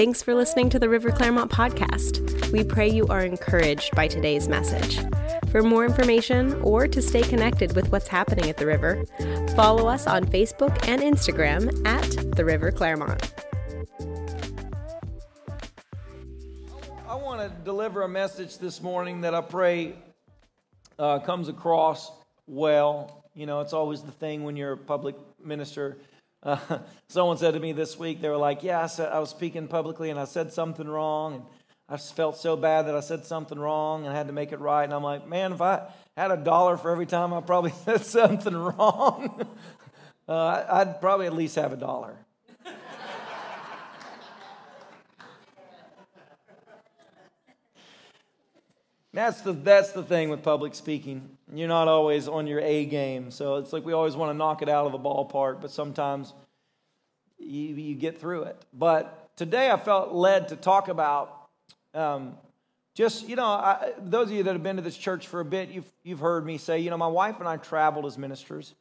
Thanks for listening to the River Clermont podcast. We pray you are encouraged by today's message. For more information or to stay connected with what's happening at the river, follow us on Facebook and Instagram at the River Clermont. I want to deliver a message this morning that I pray uh, comes across well. You know, it's always the thing when you're a public minister. Uh, someone said to me this week, they were like, Yeah, I, said, I was speaking publicly and I said something wrong. And I felt so bad that I said something wrong and I had to make it right. And I'm like, Man, if I had a dollar for every time I probably said something wrong, uh, I'd probably at least have a dollar. That's the, that's the thing with public speaking. You're not always on your A game. So it's like we always want to knock it out of the ballpark, but sometimes you, you get through it. But today I felt led to talk about um, just, you know, I, those of you that have been to this church for a bit, you've, you've heard me say, you know, my wife and I traveled as ministers,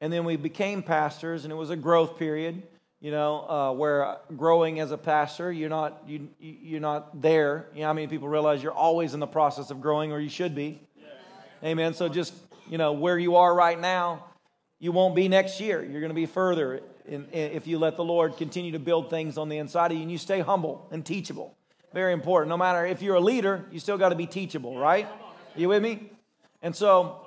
and then we became pastors, and it was a growth period you know, uh, where growing as a pastor, you're not you you're not there. You know, how many people realize you're always in the process of growing, or you should be. Amen. So just you know where you are right now, you won't be next year. You're going to be further in, in, if you let the Lord continue to build things on the inside of you, and you stay humble and teachable. Very important. No matter if you're a leader, you still got to be teachable, right? You with me? And so,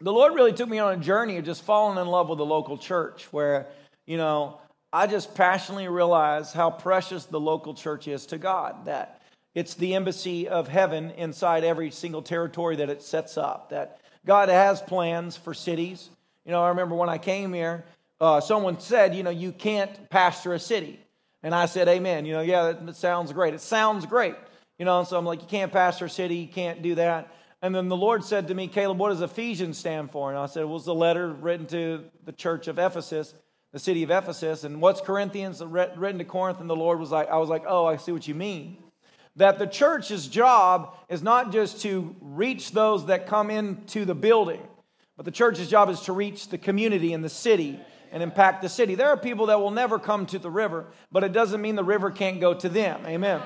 the Lord really took me on a journey of just falling in love with the local church, where you know I just passionately realize how precious the local church is to God, that it's the embassy of heaven inside every single territory that it sets up, that God has plans for cities. You know, I remember when I came here, uh, someone said, you know, you can't pastor a city. And I said, Amen. You know, yeah, that, that sounds great. It sounds great. You know, so I'm like, you can't pastor a city, you can't do that. And then the Lord said to me, Caleb, what does Ephesians stand for? And I said, well, it's a letter written to the church of Ephesus the city of Ephesus. And what's Corinthians written to Corinth? And the Lord was like, I was like, oh, I see what you mean. That the church's job is not just to reach those that come into the building, but the church's job is to reach the community and the city and impact the city. There are people that will never come to the river, but it doesn't mean the river can't go to them. Amen.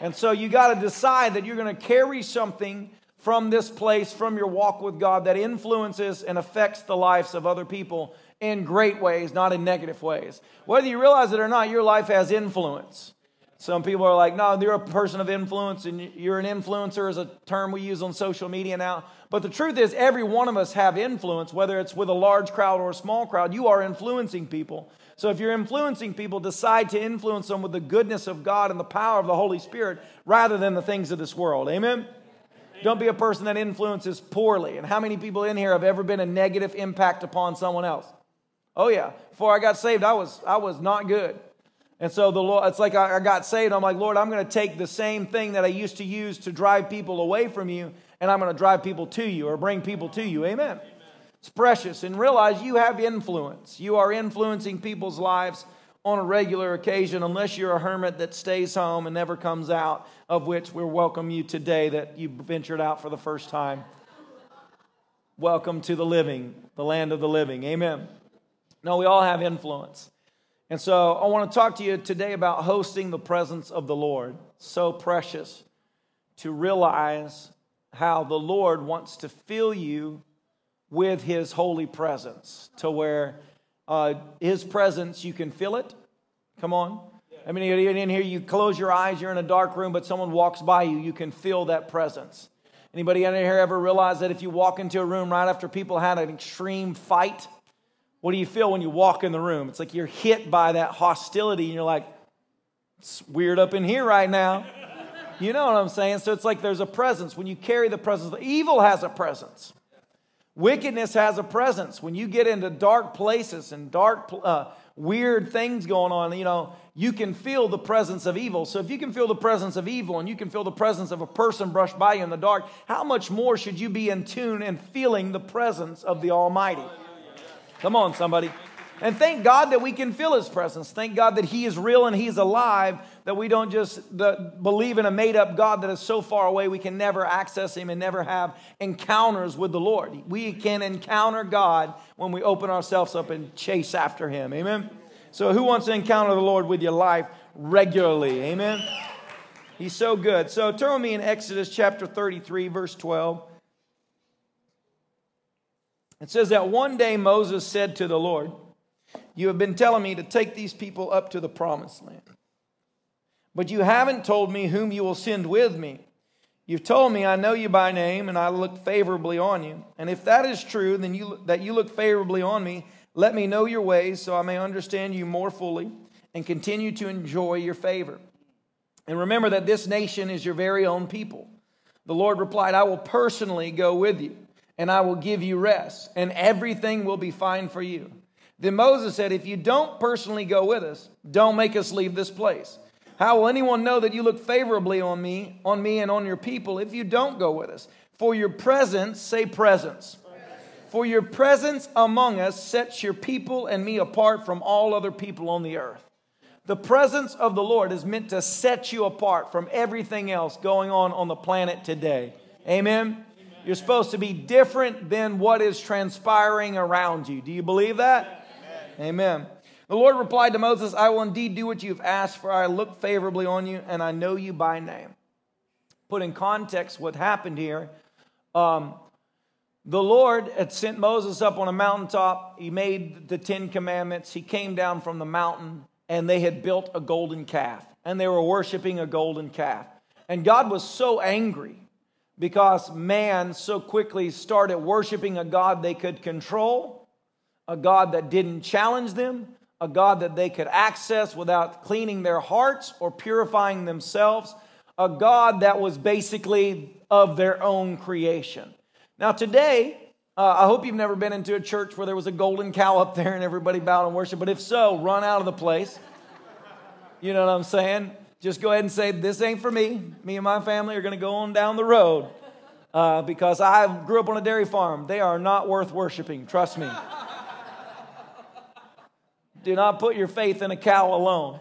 And so you got to decide that you're going to carry something from this place, from your walk with God, that influences and affects the lives of other people in great ways, not in negative ways. Whether you realize it or not, your life has influence. Some people are like, no, you're a person of influence, and you're an influencer is a term we use on social media now. But the truth is, every one of us have influence, whether it's with a large crowd or a small crowd. You are influencing people. So if you're influencing people, decide to influence them with the goodness of God and the power of the Holy Spirit rather than the things of this world. Amen? Don't be a person that influences poorly. And how many people in here have ever been a negative impact upon someone else? Oh yeah. Before I got saved, I was I was not good. And so the Lord, it's like I got saved. I'm like, Lord, I'm going to take the same thing that I used to use to drive people away from you, and I'm going to drive people to you or bring people to you. Amen. Amen. It's precious. And realize you have influence. You are influencing people's lives on a regular occasion, unless you're a hermit that stays home and never comes out, of which we welcome you today that you ventured out for the first time. Welcome to the living, the land of the living. Amen. No, we all have influence. And so I want to talk to you today about hosting the presence of the Lord. So precious to realize how the Lord wants to fill you with his holy presence to where uh, his presence, you can feel it. Come on. I mean, in here, you close your eyes, you're in a dark room, but someone walks by you, you can feel that presence. Anybody in here ever realize that if you walk into a room right after people had an extreme fight, what do you feel when you walk in the room? It's like you're hit by that hostility and you're like, it's weird up in here right now. You know what I'm saying? So it's like there's a presence. When you carry the presence, evil has a presence. Wickedness has a presence. When you get into dark places and dark, uh, weird things going on, you know, you can feel the presence of evil. So if you can feel the presence of evil and you can feel the presence of a person brushed by you in the dark, how much more should you be in tune and feeling the presence of the Almighty? Come on, somebody. And thank God that we can feel His presence. Thank God that He is real and He's alive, that we don't just believe in a made up God that is so far away we can never access Him and never have encounters with the Lord. We can encounter God when we open ourselves up and chase after Him. Amen? So, who wants to encounter the Lord with your life regularly? Amen. He's so good. So, turn with me in Exodus chapter 33, verse 12. It says that one day Moses said to the Lord, You have been telling me to take these people up to the promised land. But you haven't told me whom you will send with me. You've told me I know you by name and I look favorably on you. And if that is true, then you, that you look favorably on me, let me know your ways so I may understand you more fully and continue to enjoy your favor. And remember that this nation is your very own people. The Lord replied, I will personally go with you and I will give you rest, and everything will be fine for you. Then Moses said, If you don't personally go with us, don't make us leave this place. How will anyone know that you look favorably on me, on me and on your people if you don't go with us? For your presence, say presence. For your presence among us sets your people and me apart from all other people on the earth. The presence of the Lord is meant to set you apart from everything else going on on the planet today. Amen. You're supposed to be different than what is transpiring around you. Do you believe that? Amen. Amen. The Lord replied to Moses, I will indeed do what you've asked, for I look favorably on you, and I know you by name. Put in context what happened here. Um, the Lord had sent Moses up on a mountaintop. He made the Ten Commandments. He came down from the mountain, and they had built a golden calf, and they were worshiping a golden calf. And God was so angry because man so quickly started worshiping a God they could control, a God that didn't challenge them, a God that they could access without cleaning their hearts or purifying themselves, a God that was basically of their own creation. Now, today, uh, I hope you've never been into a church where there was a golden cow up there and everybody bowed and worshiped, but if so, run out of the place. You know what I'm saying? Just go ahead and say, This ain't for me. Me and my family are going to go on down the road uh, because I grew up on a dairy farm. They are not worth worshiping, trust me. do not put your faith in a cow alone.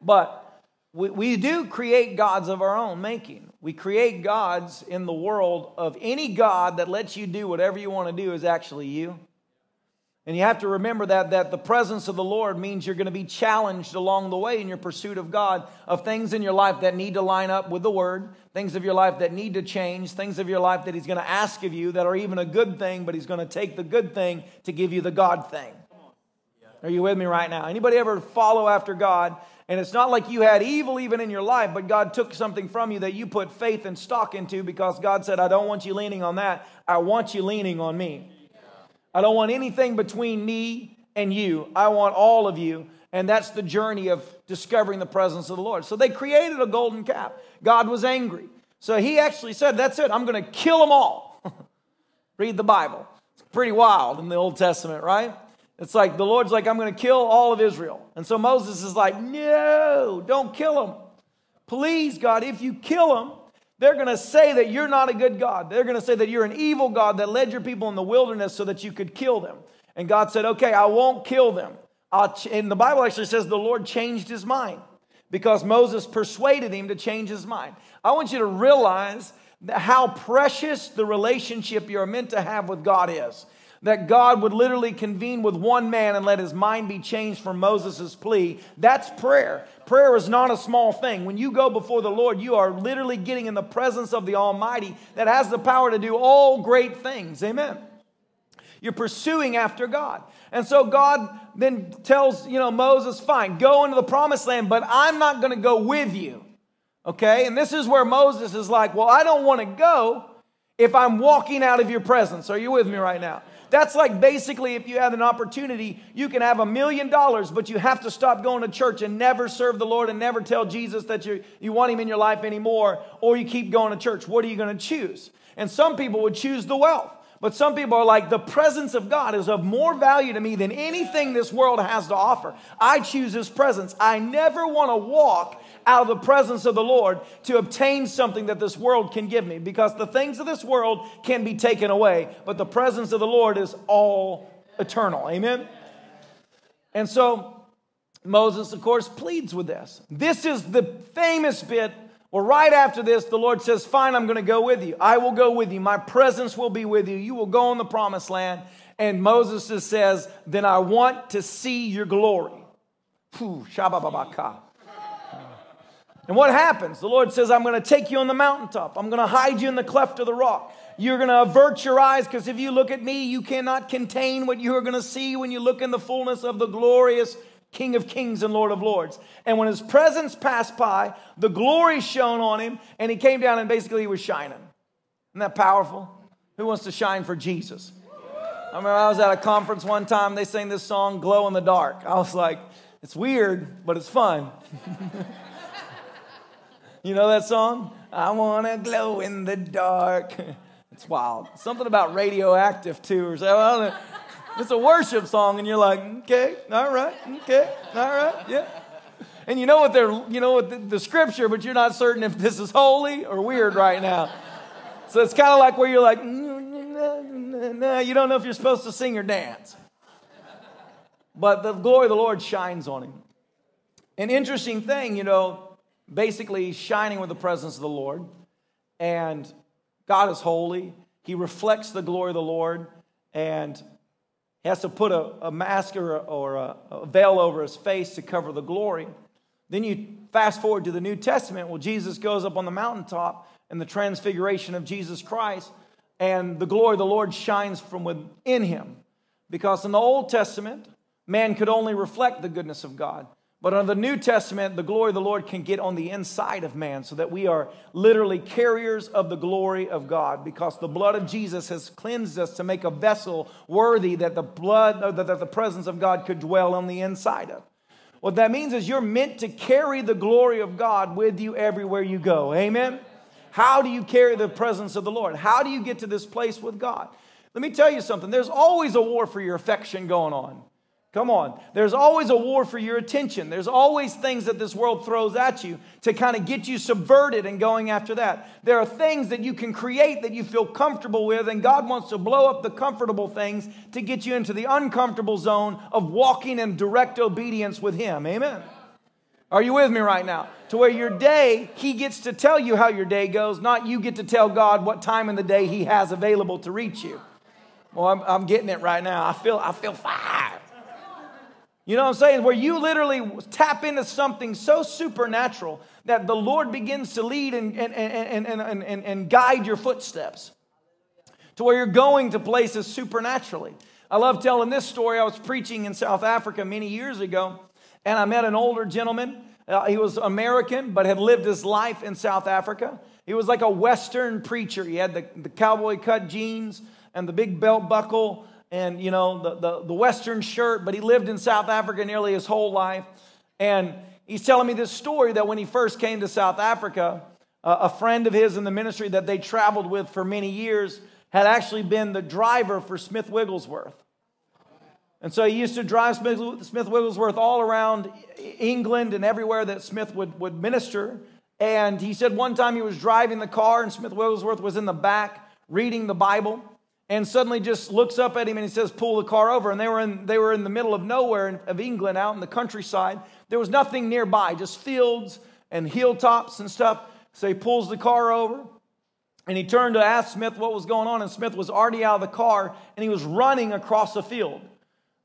But we, we do create gods of our own making. We create gods in the world of any God that lets you do whatever you want to do is actually you. And you have to remember that, that the presence of the Lord means you're going to be challenged along the way in your pursuit of God, of things in your life that need to line up with the Word, things of your life that need to change, things of your life that He's going to ask of you that are even a good thing, but He's going to take the good thing to give you the God thing. Are you with me right now? Anybody ever follow after God? And it's not like you had evil even in your life, but God took something from you that you put faith and stock into because God said, I don't want you leaning on that. I want you leaning on me. I don't want anything between me and you. I want all of you. And that's the journey of discovering the presence of the Lord. So they created a golden calf. God was angry. So he actually said, That's it, I'm going to kill them all. Read the Bible. It's pretty wild in the Old Testament, right? It's like the Lord's like, I'm going to kill all of Israel. And so Moses is like, No, don't kill them. Please, God, if you kill them, they're going to say that you're not a good God. They're going to say that you're an evil God that led your people in the wilderness so that you could kill them. And God said, Okay, I won't kill them. And the Bible actually says the Lord changed his mind because Moses persuaded him to change his mind. I want you to realize how precious the relationship you're meant to have with God is that God would literally convene with one man and let his mind be changed from Moses' plea. That's prayer. Prayer is not a small thing. When you go before the Lord, you are literally getting in the presence of the Almighty that has the power to do all great things. Amen. You're pursuing after God. And so God then tells, you know, Moses, fine, go into the promised land, but I'm not going to go with you. Okay? And this is where Moses is like, well, I don't want to go if I'm walking out of your presence. Are you with me right now? That's like basically if you have an opportunity, you can have a million dollars, but you have to stop going to church and never serve the Lord and never tell Jesus that you, you want Him in your life anymore, or you keep going to church. What are you going to choose? And some people would choose the wealth. But some people are like, the presence of God is of more value to me than anything this world has to offer. I choose His presence. I never want to walk out of the presence of the Lord to obtain something that this world can give me because the things of this world can be taken away, but the presence of the Lord is all eternal. Amen? And so Moses, of course, pleads with this. This is the famous bit well, right after this, the Lord says, Fine, I'm going to go with you. I will go with you. My presence will be with you. You will go in the promised land. And Moses says, Then I want to see your glory. And what happens? The Lord says, I'm going to take you on the mountaintop. I'm going to hide you in the cleft of the rock. You're going to avert your eyes because if you look at me, you cannot contain what you are going to see when you look in the fullness of the glorious King of Kings and Lord of Lords. And when his presence passed by, the glory shone on him, and he came down and basically he was shining. Isn't that powerful? Who wants to shine for Jesus? I remember I was at a conference one time, they sang this song, Glow in the Dark. I was like, it's weird, but it's fun. you know that song? I want to glow in the dark. It's wild. Something about radioactive too, or so. It's a worship song, and you're like, okay, all right, okay, all right, yeah. And you know what they're, you know what the, the scripture, but you're not certain if this is holy or weird right now. So it's kind of like where you're like, nah, you don't know if you're supposed to sing or dance. But the glory of the Lord shines on him. An interesting thing, you know, basically shining with the presence of the Lord. And God is holy. He reflects the glory of the Lord. And has to put a, a mask or, a, or a, a veil over his face to cover the glory. Then you fast forward to the New Testament. Well, Jesus goes up on the mountaintop and the transfiguration of Jesus Christ, and the glory of the Lord shines from within him. Because in the Old Testament, man could only reflect the goodness of God. But under the New Testament, the glory of the Lord can get on the inside of man so that we are literally carriers of the glory of God because the blood of Jesus has cleansed us to make a vessel worthy that the blood, uh, that the presence of God could dwell on the inside of. What that means is you're meant to carry the glory of God with you everywhere you go. Amen? How do you carry the presence of the Lord? How do you get to this place with God? Let me tell you something. There's always a war for your affection going on. Come on. There's always a war for your attention. There's always things that this world throws at you to kind of get you subverted and going after that. There are things that you can create that you feel comfortable with, and God wants to blow up the comfortable things to get you into the uncomfortable zone of walking in direct obedience with Him. Amen. Are you with me right now? To where your day, He gets to tell you how your day goes, not you get to tell God what time in the day He has available to reach you. Well, I'm, I'm getting it right now. I feel, I feel fire. You know what I'm saying? Where you literally tap into something so supernatural that the Lord begins to lead and, and, and, and, and, and guide your footsteps to where you're going to places supernaturally. I love telling this story. I was preaching in South Africa many years ago, and I met an older gentleman. Uh, he was American, but had lived his life in South Africa. He was like a Western preacher. He had the, the cowboy cut jeans and the big belt buckle and, you know, the, the, the Western shirt, but he lived in South Africa nearly his whole life. And he's telling me this story that when he first came to South Africa, uh, a friend of his in the ministry that they traveled with for many years had actually been the driver for Smith Wigglesworth. And so he used to drive Smith, Smith Wigglesworth all around England and everywhere that Smith would, would minister. And he said one time he was driving the car and Smith Wigglesworth was in the back reading the Bible and suddenly just looks up at him and he says, Pull the car over. And they were in, they were in the middle of nowhere in, of England, out in the countryside. There was nothing nearby, just fields and hilltops and stuff. So he pulls the car over and he turned to ask Smith what was going on. And Smith was already out of the car and he was running across the field.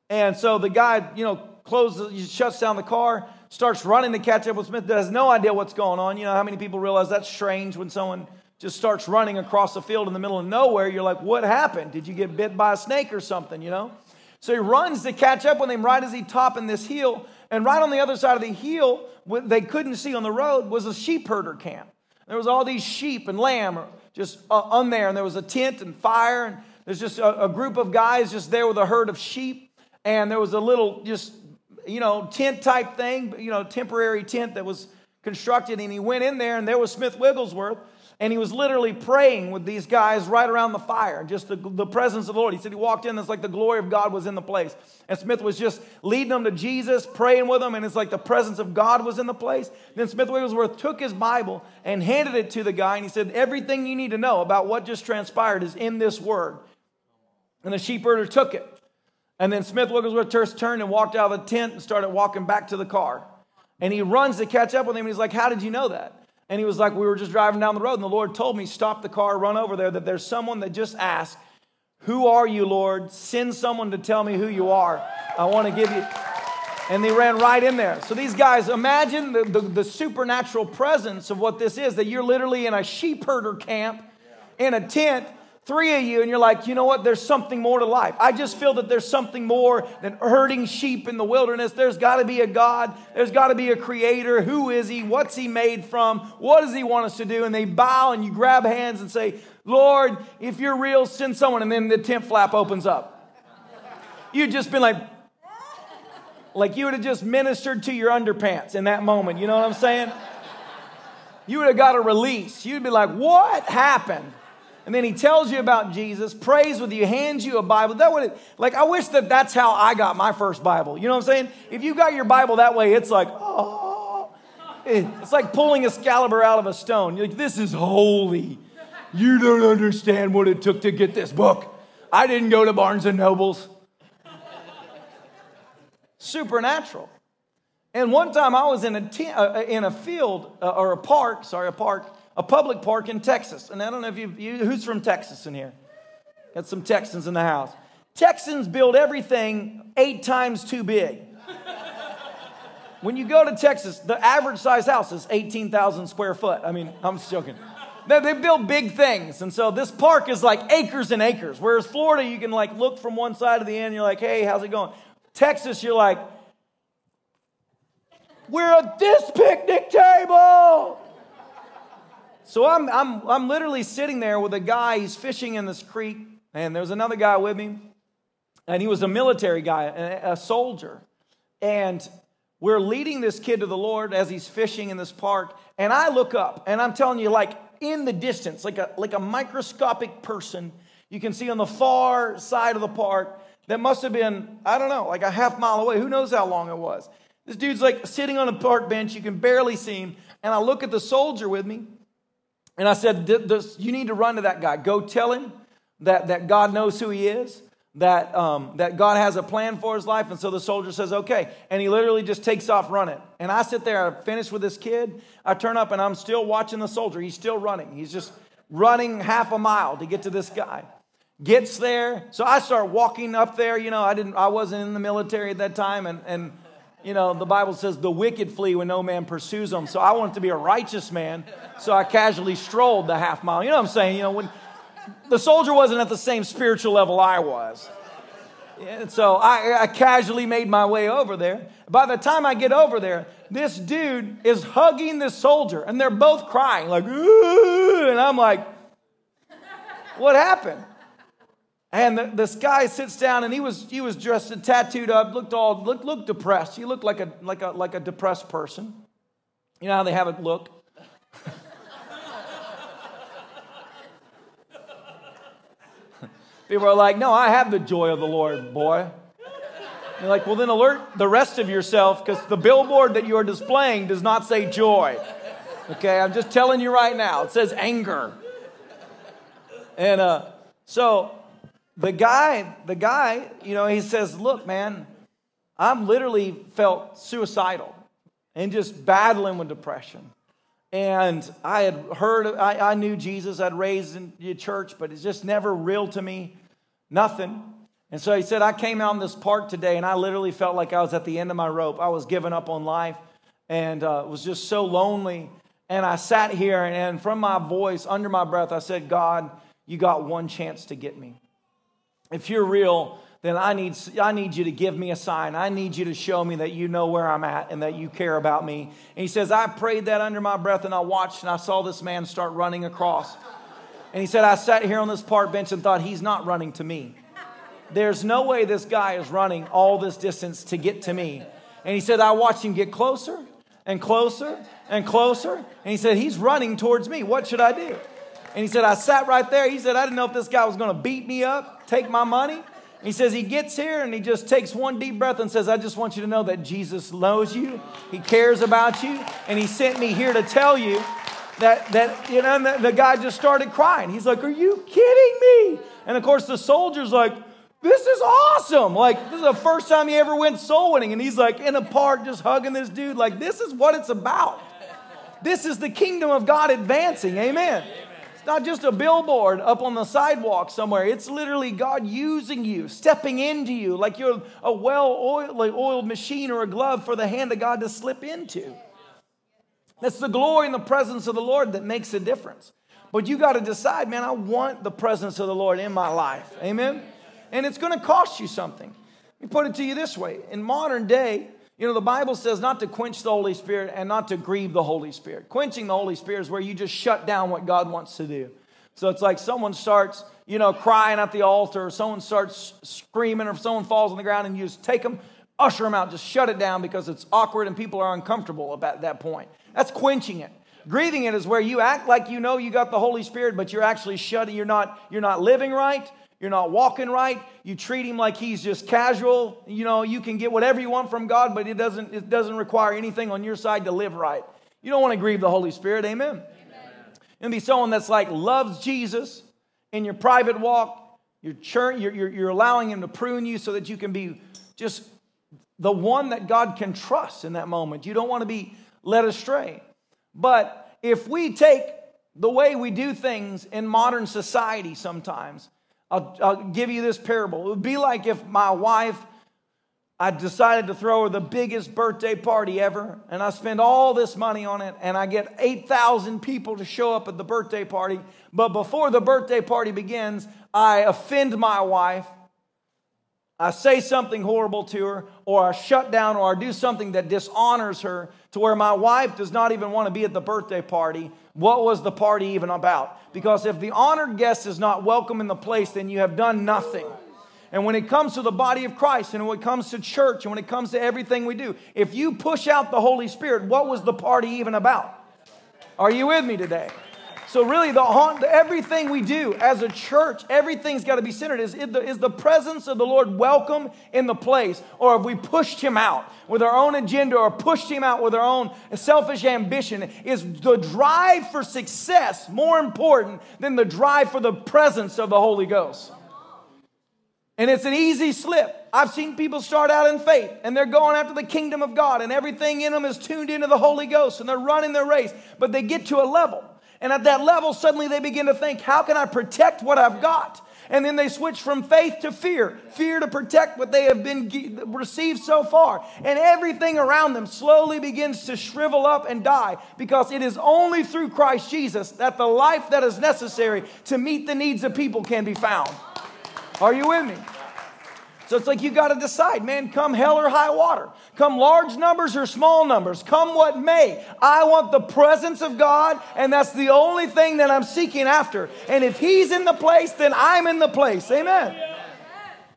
And so the guy, you know, closes, shuts down the car, starts running to catch up with Smith, has no idea what's going on. You know how many people realize that's strange when someone just starts running across the field in the middle of nowhere, you're like, what happened? Did you get bit by a snake or something, you know? So he runs to catch up with him right as he topping this hill. And right on the other side of the hill, what they couldn't see on the road, was a sheep herder camp. There was all these sheep and lamb just uh, on there, and there was a tent and fire, and there's just a, a group of guys just there with a herd of sheep, and there was a little just you know tent type thing, you know temporary tent that was constructed, and he went in there, and there was Smith Wigglesworth, and he was literally praying with these guys right around the fire, just the, the presence of the Lord. He said he walked in, it's like the glory of God was in the place. And Smith was just leading them to Jesus, praying with them, and it's like the presence of God was in the place. Then Smith Wigglesworth took his Bible and handed it to the guy, and he said, Everything you need to know about what just transpired is in this word. And the sheepherder took it. And then Smith Wigglesworth turned and walked out of the tent and started walking back to the car. And he runs to catch up with him, and he's like, How did you know that? And he was like, We were just driving down the road, and the Lord told me, Stop the car, run over there, that there's someone that just asked, Who are you, Lord? Send someone to tell me who you are. I want to give you. And they ran right in there. So these guys, imagine the, the, the supernatural presence of what this is that you're literally in a sheep herder camp in a tent three of you and you're like, you know what? There's something more to life. I just feel that there's something more than herding sheep in the wilderness. There's got to be a God. There's got to be a creator. Who is he? What's he made from? What does he want us to do? And they bow and you grab hands and say, Lord, if you're real, send someone. And then the tent flap opens up. You'd just been like, like you would have just ministered to your underpants in that moment. You know what I'm saying? You would have got a release. You'd be like, what happened? And then he tells you about Jesus, prays with you, hands you a Bible. That would like I wish that that's how I got my first Bible. You know what I'm saying? If you got your Bible that way, it's like oh, it's like pulling Excalibur out of a stone. You're like, this is holy. You don't understand what it took to get this book. I didn't go to Barnes and Nobles. Supernatural. And one time I was in a, uh, in a field uh, or a park, sorry, a park a public park in Texas. And I don't know if you, you who's from Texas in here? Got some Texans in the house. Texans build everything eight times too big. when you go to Texas, the average size house is 18,000 square foot. I mean, I'm joking. They, they build big things. And so this park is like acres and acres. Whereas Florida, you can like look from one side to the end, you're like, hey, how's it going? Texas, you're like, we're at this picnic table. So I'm, I'm, I'm literally sitting there with a guy, he's fishing in this creek, and there's another guy with me, and he was a military guy, a, soldier. And we're leading this kid to the Lord as he's fishing in this park, and I look up, and I'm telling you, like in the distance, like a, like a microscopic person, you can see on the far side of the park that must have been, I don't know, like a half mile away. Who knows how long it was? This dude's like sitting on a park bench, you can barely see him. And I look at the soldier with me, and I said, You need to run to that guy. Go tell him that, that God knows who he is, that, um, that God has a plan for his life. And so the soldier says, Okay. And he literally just takes off running. And I sit there, I finish with this kid. I turn up and I'm still watching the soldier. He's still running. He's just running half a mile to get to this guy. Gets there. So I start walking up there. You know, I didn't I wasn't in the military at that time and and you know, the Bible says the wicked flee when no man pursues them. So I wanted to be a righteous man. So I casually strolled the half mile. You know what I'm saying? You know, when the soldier wasn't at the same spiritual level I was. And so I, I casually made my way over there. By the time I get over there, this dude is hugging this soldier, and they're both crying, like, Ooh, and I'm like, what happened? And the, this guy sits down, and he was he was dressed and tattooed up, looked all looked, looked depressed. He looked like a like a like a depressed person. You know how they have it look. People are like, "No, I have the joy of the Lord, boy." You're like, "Well, then alert the rest of yourself, because the billboard that you are displaying does not say joy." Okay, I'm just telling you right now. It says anger. And uh, so the guy, the guy, you know, he says, Look, man, I'm literally felt suicidal and just battling with depression. And I had heard, I, I knew Jesus, I'd raised in the church, but it's just never real to me, nothing. And so he said, I came out in this park today and I literally felt like I was at the end of my rope. I was giving up on life and uh, was just so lonely. And I sat here and, and from my voice, under my breath, I said, God, you got one chance to get me if you're real, then I need, I need you to give me a sign. I need you to show me that you know where I'm at and that you care about me. And he says, I prayed that under my breath and I watched and I saw this man start running across. And he said, I sat here on this park bench and thought, he's not running to me. There's no way this guy is running all this distance to get to me. And he said, I watched him get closer and closer and closer. And he said, He's running towards me. What should I do? And he said, I sat right there. He said, I didn't know if this guy was going to beat me up, take my money. He says he gets here and he just takes one deep breath and says, I just want you to know that Jesus knows you. He cares about you. And he sent me here to tell you that, that you know, the, the guy just started crying. He's like, Are you kidding me? And of course, the soldier's like, This is awesome. Like, this is the first time he ever went soul winning. And he's like in a park just hugging this dude. Like, this is what it's about. This is the kingdom of God advancing. Amen. Not just a billboard up on the sidewalk somewhere. It's literally God using you, stepping into you like you're a well oiled, like oiled machine or a glove for the hand of God to slip into. That's the glory and the presence of the Lord that makes a difference. But you got to decide, man, I want the presence of the Lord in my life. Amen? And it's going to cost you something. Let me put it to you this way. In modern day, you know, the Bible says not to quench the Holy Spirit and not to grieve the Holy Spirit. Quenching the Holy Spirit is where you just shut down what God wants to do. So it's like someone starts, you know, crying at the altar, or someone starts screaming, or someone falls on the ground, and you just take them, usher them out, just shut it down because it's awkward and people are uncomfortable about that point. That's quenching it. Grieving it is where you act like you know you got the Holy Spirit, but you're actually shutting, you're not, you're not living right, you're not walking right. You treat him like he's just casual. You know, you can get whatever you want from God, but it doesn't, it doesn't require anything on your side to live right. You don't want to grieve the Holy Spirit. Amen. Amen. And be someone that's like loves Jesus in your private walk. You're, churn, you're, you're, you're allowing him to prune you so that you can be just the one that God can trust in that moment. You don't want to be led astray. But if we take the way we do things in modern society sometimes I'll, I'll give you this parable. It would be like if my wife, I decided to throw her the biggest birthday party ever, and I spend all this money on it, and I get 8,000 people to show up at the birthday party. But before the birthday party begins, I offend my wife. I say something horrible to her, or I shut down, or I do something that dishonors her to where my wife does not even want to be at the birthday party what was the party even about? Because if the honored guest is not welcome in the place, then you have done nothing. And when it comes to the body of Christ, and when it comes to church, and when it comes to everything we do, if you push out the Holy Spirit, what was the party even about? Are you with me today? So, really, the, everything we do as a church, everything's got to be centered. Is, is the presence of the Lord welcome in the place? Or have we pushed him out with our own agenda or pushed him out with our own selfish ambition? Is the drive for success more important than the drive for the presence of the Holy Ghost? And it's an easy slip. I've seen people start out in faith and they're going after the kingdom of God and everything in them is tuned into the Holy Ghost and they're running their race, but they get to a level and at that level, suddenly they begin to think, how can I protect what I've got? And then they switch from faith to fear, fear to protect what they have been received so far. And everything around them slowly begins to shrivel up and die because it is only through Christ Jesus that the life that is necessary to meet the needs of people can be found. Are you with me? So it's like you got to decide, man, come hell or high water. Come large numbers or small numbers. Come what may. I want the presence of God, and that's the only thing that I'm seeking after. And if He's in the place, then I'm in the place. Amen.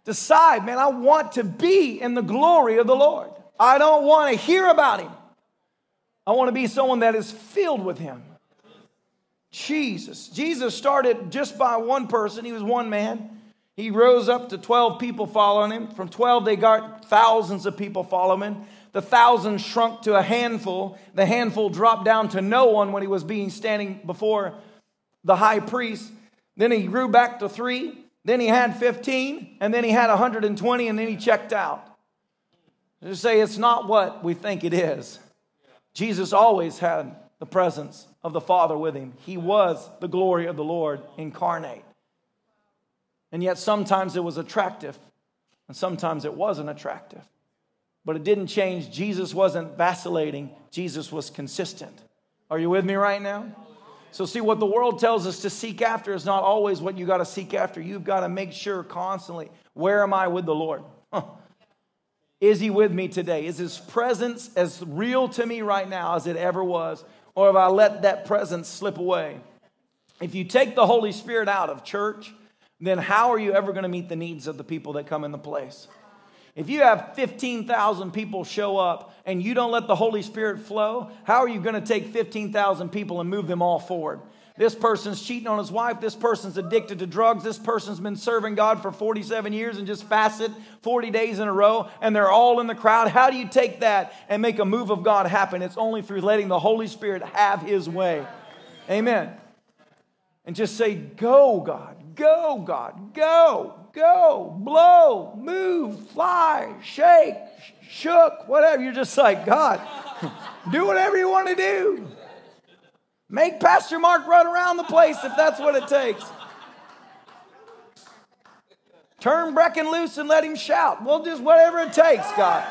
Decide, man, I want to be in the glory of the Lord. I don't want to hear about Him. I want to be someone that is filled with Him. Jesus. Jesus started just by one person, He was one man. He rose up to 12 people following him. From 12, they got thousands of people following. The thousands shrunk to a handful. The handful dropped down to no one when he was being standing before the high priest. Then he grew back to three. Then he had 15. And then he had 120. And then he checked out. Just say it's not what we think it is. Jesus always had the presence of the Father with him. He was the glory of the Lord incarnate. And yet sometimes it was attractive, and sometimes it wasn't attractive. But it didn't change. Jesus wasn't vacillating, Jesus was consistent. Are you with me right now? So, see, what the world tells us to seek after is not always what you got to seek after. You've got to make sure constantly where am I with the Lord? Is He with me today? Is His presence as real to me right now as it ever was? Or have I let that presence slip away? If you take the Holy Spirit out of church, then how are you ever going to meet the needs of the people that come in the place? If you have 15,000 people show up and you don't let the Holy Spirit flow, how are you going to take 15,000 people and move them all forward? This person's cheating on his wife. This person's addicted to drugs. This person's been serving God for 47 years and just fasted 40 days in a row, and they're all in the crowd. How do you take that and make a move of God happen? It's only through letting the Holy Spirit have his way. Amen. And just say, Go, God. Go, God, go, go, blow, move, fly, shake, shook, whatever. You're just like, God, do whatever you want to do. Make Pastor Mark run around the place if that's what it takes. Turn Brecken loose and let him shout. We'll just whatever it takes, God.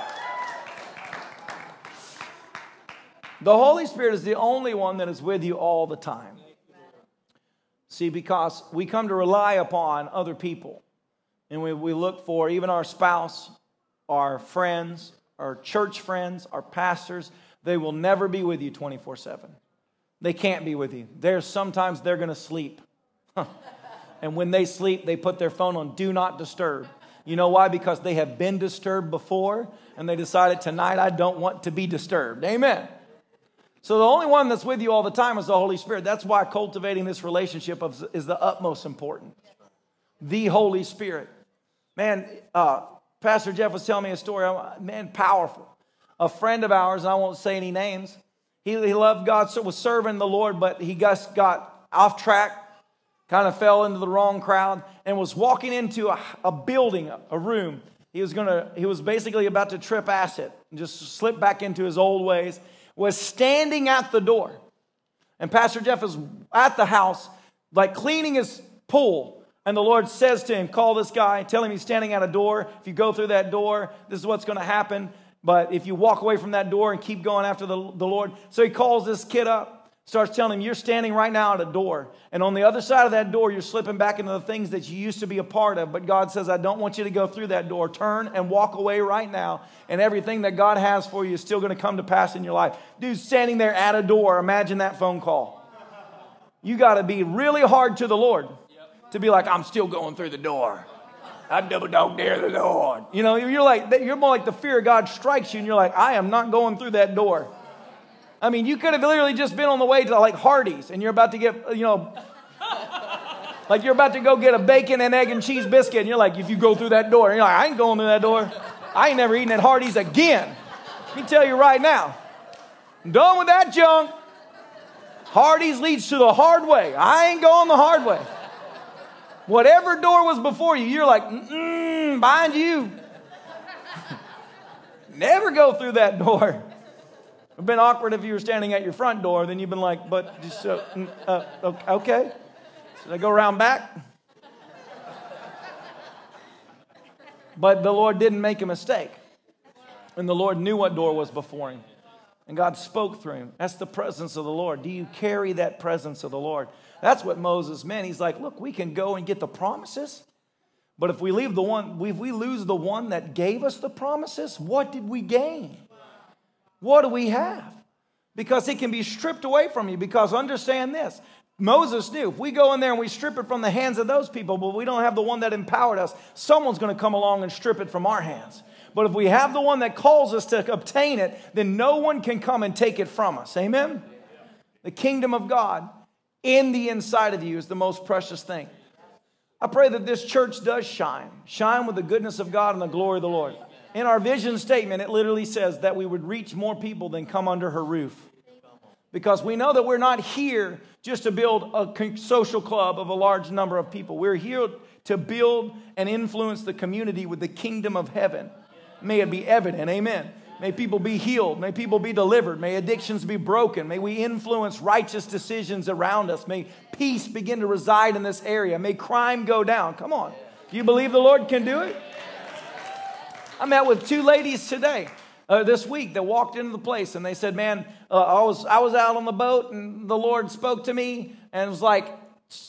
The Holy Spirit is the only one that is with you all the time. See, because we come to rely upon other people. And we, we look for even our spouse, our friends, our church friends, our pastors. They will never be with you 24 7. They can't be with you. There's sometimes they're going to sleep. and when they sleep, they put their phone on do not disturb. You know why? Because they have been disturbed before and they decided tonight I don't want to be disturbed. Amen. So the only one that's with you all the time is the Holy Spirit. That's why cultivating this relationship is the utmost important. The Holy Spirit. Man, uh, Pastor Jeff was telling me a story. Man, powerful. A friend of ours, and I won't say any names, he, he loved God, so was serving the Lord, but he just got off track, kind of fell into the wrong crowd, and was walking into a, a building, a room. He was gonna, he was basically about to trip acid and just slip back into his old ways was standing at the door. And Pastor Jeff is at the house, like cleaning his pool. And the Lord says to him, Call this guy, tell him he's standing at a door. If you go through that door, this is what's going to happen. But if you walk away from that door and keep going after the, the Lord. So he calls this kid up starts telling him, You're standing right now at a door. And on the other side of that door, you're slipping back into the things that you used to be a part of. But God says, I don't want you to go through that door. Turn and walk away right now. And everything that God has for you is still going to come to pass in your life. Dude, standing there at a door, imagine that phone call. You got to be really hard to the Lord to be like, I'm still going through the door. I double dog dare the Lord. You know, you're like, you're more like the fear of God strikes you, and you're like, I am not going through that door. I mean, you could have literally just been on the way to like Hardee's and you're about to get, you know, like you're about to go get a bacon and egg and cheese biscuit. And you're like, if you go through that door, you're like, I ain't going through that door. I ain't never eating at Hardee's again. Let me tell you right now. I'm done with that junk. Hardee's leads to the hard way. I ain't going the hard way. Whatever door was before you, you're like, mm behind you. Never go through that door. It would been awkward if you were standing at your front door, then you've been like, but mm, uh, okay. Should I go around back? But the Lord didn't make a mistake. And the Lord knew what door was before him. And God spoke through him. That's the presence of the Lord. Do you carry that presence of the Lord? That's what Moses meant. He's like, look, we can go and get the promises. But if we leave the one, if we lose the one that gave us the promises, what did we gain? What do we have? Because it can be stripped away from you. Because understand this Moses knew if we go in there and we strip it from the hands of those people, but we don't have the one that empowered us, someone's going to come along and strip it from our hands. But if we have the one that calls us to obtain it, then no one can come and take it from us. Amen? The kingdom of God in the inside of you is the most precious thing. I pray that this church does shine, shine with the goodness of God and the glory of the Lord. In our vision statement, it literally says that we would reach more people than come under her roof. Because we know that we're not here just to build a social club of a large number of people. We're here to build and influence the community with the kingdom of heaven. May it be evident. Amen. May people be healed. May people be delivered. May addictions be broken. May we influence righteous decisions around us. May peace begin to reside in this area. May crime go down. Come on. Do you believe the Lord can do it? I met with two ladies today. Uh, this week that walked into the place and they said, "Man, uh, I was I was out on the boat and the Lord spoke to me and it was like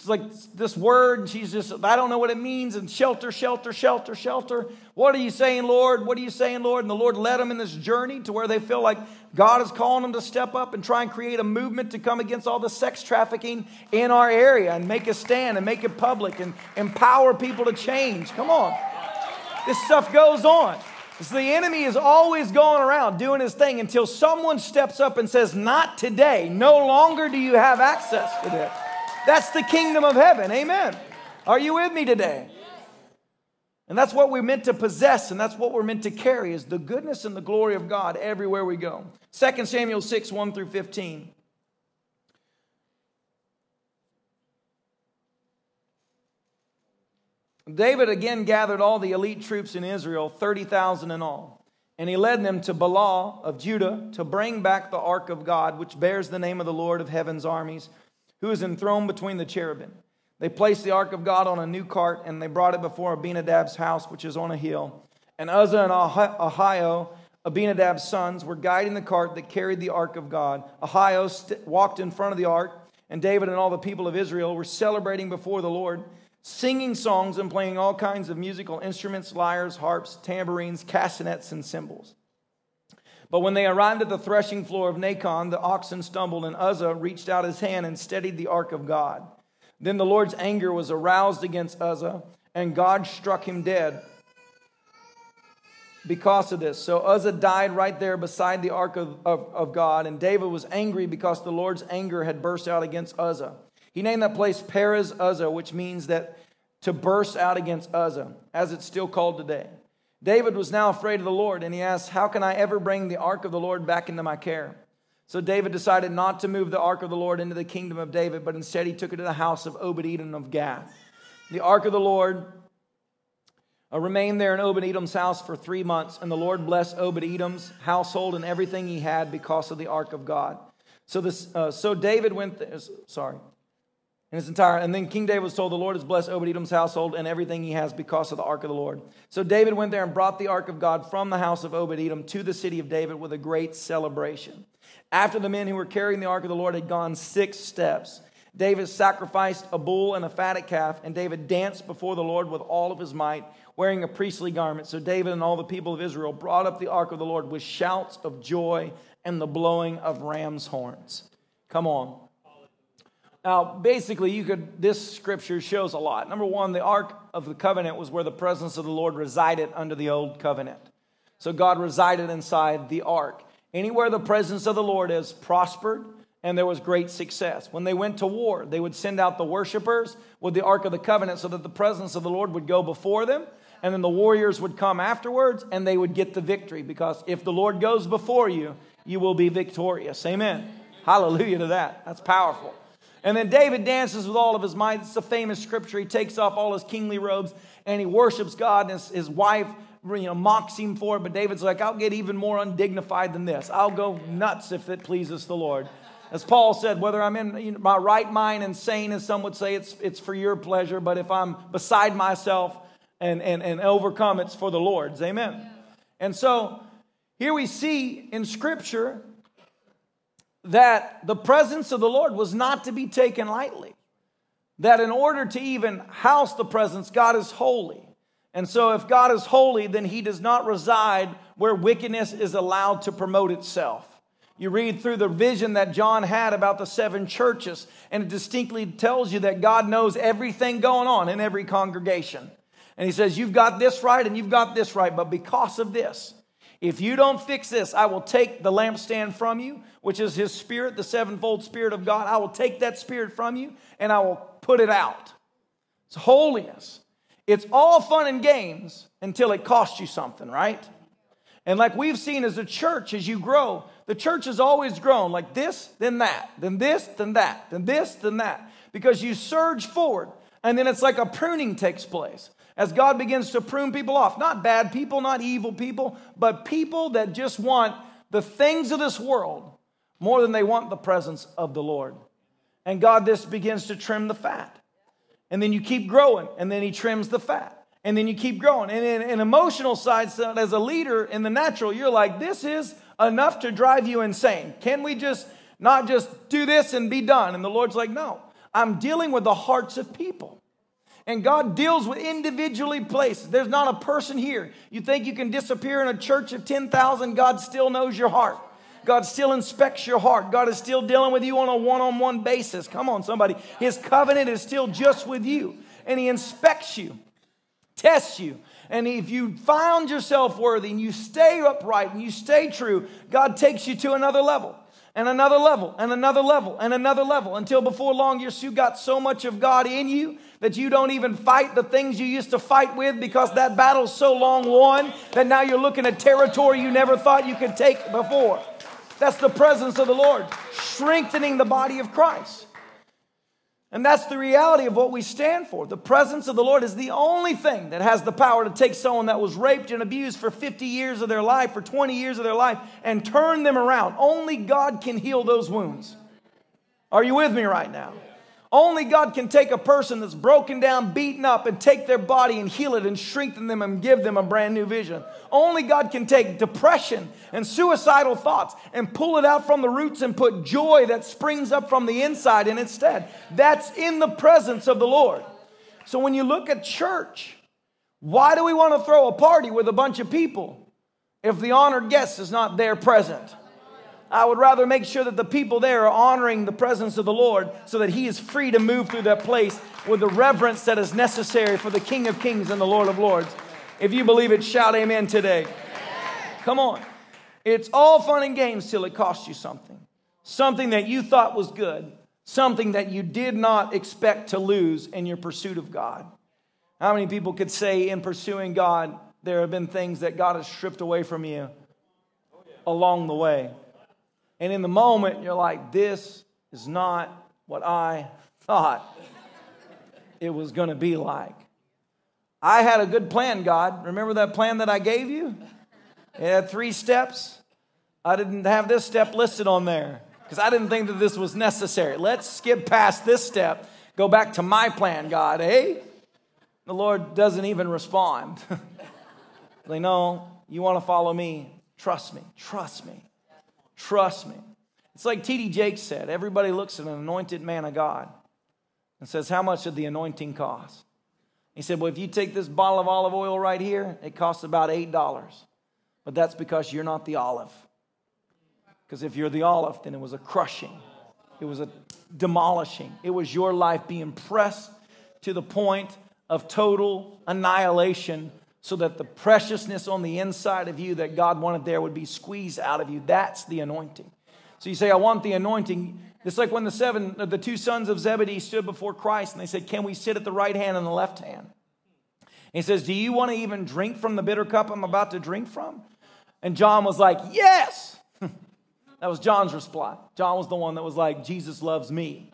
like this word and she's just I don't know what it means and shelter, shelter, shelter, shelter. What are you saying, Lord? What are you saying, Lord?" And the Lord led them in this journey to where they feel like God is calling them to step up and try and create a movement to come against all the sex trafficking in our area and make a stand and make it public and empower people to change. Come on. This stuff goes on. So the enemy is always going around doing his thing until someone steps up and says, Not today. No longer do you have access to this. That's the kingdom of heaven. Amen. Are you with me today? And that's what we're meant to possess, and that's what we're meant to carry is the goodness and the glory of God everywhere we go. 2 Samuel 6, 1 through 15. David again gathered all the elite troops in Israel, 30,000 in all. And he led them to Baalah of Judah to bring back the ark of God, which bears the name of the Lord of heaven's armies, who is enthroned between the cherubim. They placed the ark of God on a new cart, and they brought it before Abinadab's house, which is on a hill. And Uzzah and Ahio, Abinadab's sons, were guiding the cart that carried the ark of God. Ahio st- walked in front of the ark, and David and all the people of Israel were celebrating before the Lord singing songs and playing all kinds of musical instruments lyres, harps, tambourines, castanets, and cymbals. But when they arrived at the threshing floor of Nacon, the oxen stumbled, and Uzzah reached out his hand and steadied the ark of God. Then the Lord's anger was aroused against Uzzah, and God struck him dead because of this. So Uzzah died right there beside the ark of, of, of God, and David was angry because the Lord's anger had burst out against Uzzah. He named that place Perez Uzzah, which means that to burst out against Uzzah, as it's still called today. David was now afraid of the Lord, and he asked, How can I ever bring the ark of the Lord back into my care? So David decided not to move the ark of the Lord into the kingdom of David, but instead he took it to the house of Obed Edom of Gath. The ark of the Lord uh, remained there in Obed Edom's house for three months, and the Lord blessed Obed Edom's household and everything he had because of the ark of God. So, this, uh, so David went, th- sorry, in its entire. And then King David was told, The Lord has blessed Obed Edom's household and everything he has because of the ark of the Lord. So David went there and brought the ark of God from the house of Obed Edom to the city of David with a great celebration. After the men who were carrying the ark of the Lord had gone six steps, David sacrificed a bull and a fatted calf, and David danced before the Lord with all of his might, wearing a priestly garment. So David and all the people of Israel brought up the ark of the Lord with shouts of joy and the blowing of ram's horns. Come on. Now, basically, you could, this scripture shows a lot. Number one, the Ark of the Covenant was where the presence of the Lord resided under the old covenant. So God resided inside the Ark. Anywhere the presence of the Lord is prospered, and there was great success. When they went to war, they would send out the worshipers with the Ark of the Covenant so that the presence of the Lord would go before them, and then the warriors would come afterwards and they would get the victory. Because if the Lord goes before you, you will be victorious. Amen. Hallelujah to that. That's powerful. And then David dances with all of his might. It's a famous scripture. He takes off all his kingly robes and he worships God. And his, his wife you know, mocks him for it. But David's like, I'll get even more undignified than this. I'll go nuts if it pleases the Lord. As Paul said, whether I'm in my right mind and sane, as some would say, it's, it's for your pleasure. But if I'm beside myself and, and, and overcome, it's for the Lord's. Amen. And so here we see in Scripture that the presence of the Lord was not to be taken lightly. That in order to even house the presence, God is holy. And so, if God is holy, then he does not reside where wickedness is allowed to promote itself. You read through the vision that John had about the seven churches, and it distinctly tells you that God knows everything going on in every congregation. And he says, You've got this right and you've got this right, but because of this, if you don't fix this, I will take the lampstand from you, which is his spirit, the sevenfold spirit of God. I will take that spirit from you and I will put it out. It's holiness. It's all fun and games until it costs you something, right? And like we've seen as a church, as you grow, the church has always grown like this, then that, then this, then that, then this, then that, because you surge forward. And then it's like a pruning takes place as God begins to prune people off. Not bad people, not evil people, but people that just want the things of this world more than they want the presence of the Lord. And God this begins to trim the fat. And then you keep growing, and then He trims the fat. And then you keep growing. And in an emotional side, so as a leader in the natural, you're like, this is enough to drive you insane. Can we just not just do this and be done? And the Lord's like, no, I'm dealing with the hearts of people. And God deals with individually places. There's not a person here. You think you can disappear in a church of 10,000, God still knows your heart. God still inspects your heart. God is still dealing with you on a one on one basis. Come on, somebody. His covenant is still just with you. And He inspects you, tests you. And if you found yourself worthy and you stay upright and you stay true, God takes you to another level and another level and another level and another level until before long you got so much of God in you that you don't even fight the things you used to fight with because that battle's so long won that now you're looking at territory you never thought you could take before. That's the presence of the Lord, strengthening the body of Christ. And that's the reality of what we stand for. The presence of the Lord is the only thing that has the power to take someone that was raped and abused for 50 years of their life, for 20 years of their life, and turn them around. Only God can heal those wounds. Are you with me right now? Only God can take a person that's broken down, beaten up, and take their body and heal it and strengthen them and give them a brand new vision. Only God can take depression and suicidal thoughts and pull it out from the roots and put joy that springs up from the inside in instead. That's in the presence of the Lord. So when you look at church, why do we want to throw a party with a bunch of people if the honored guest is not there present? I would rather make sure that the people there are honoring the presence of the Lord so that He is free to move through that place with the reverence that is necessary for the King of Kings and the Lord of Lords. If you believe it, shout amen today. Come on. It's all fun and games till it costs you something. Something that you thought was good, something that you did not expect to lose in your pursuit of God. How many people could say in pursuing God, there have been things that God has stripped away from you along the way? And in the moment, you're like, this is not what I thought it was going to be like. I had a good plan, God. Remember that plan that I gave you? It had three steps. I didn't have this step listed on there because I didn't think that this was necessary. Let's skip past this step, go back to my plan, God. Hey, the Lord doesn't even respond. they know you want to follow me. Trust me. Trust me. Trust me. It's like T.D. Jakes said everybody looks at an anointed man of God and says, How much did the anointing cost? He said, Well, if you take this bottle of olive oil right here, it costs about $8. But that's because you're not the olive. Because if you're the olive, then it was a crushing, it was a demolishing. It was your life being pressed to the point of total annihilation so that the preciousness on the inside of you that God wanted there would be squeezed out of you. That's the anointing. So you say, I want the anointing. It's like when the seven, the two sons of Zebedee stood before Christ and they said, Can we sit at the right hand and the left hand? And he says, Do you want to even drink from the bitter cup I'm about to drink from? And John was like, Yes. that was John's reply. John was the one that was like, Jesus loves me.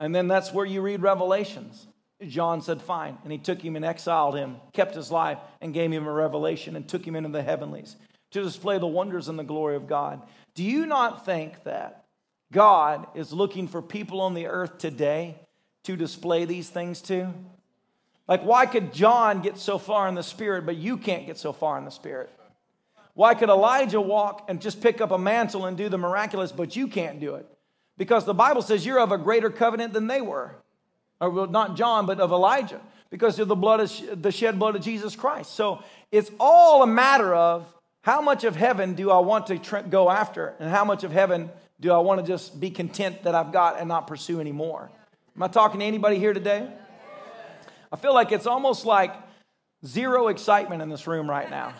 And then that's where you read Revelations. John said, Fine. And he took him and exiled him, kept his life, and gave him a revelation and took him into the heavenlies to display the wonders and the glory of God. Do you not think that God is looking for people on the earth today to display these things to? Like, why could John get so far in the spirit, but you can't get so far in the spirit? Why could Elijah walk and just pick up a mantle and do the miraculous, but you can't do it? Because the Bible says you're of a greater covenant than they were or not John, but of Elijah, because of the blood of the shed blood of Jesus Christ. So it's all a matter of how much of heaven do I want to go after, and how much of heaven do I want to just be content that I've got and not pursue anymore. Am I talking to anybody here today? I feel like it's almost like zero excitement in this room right now.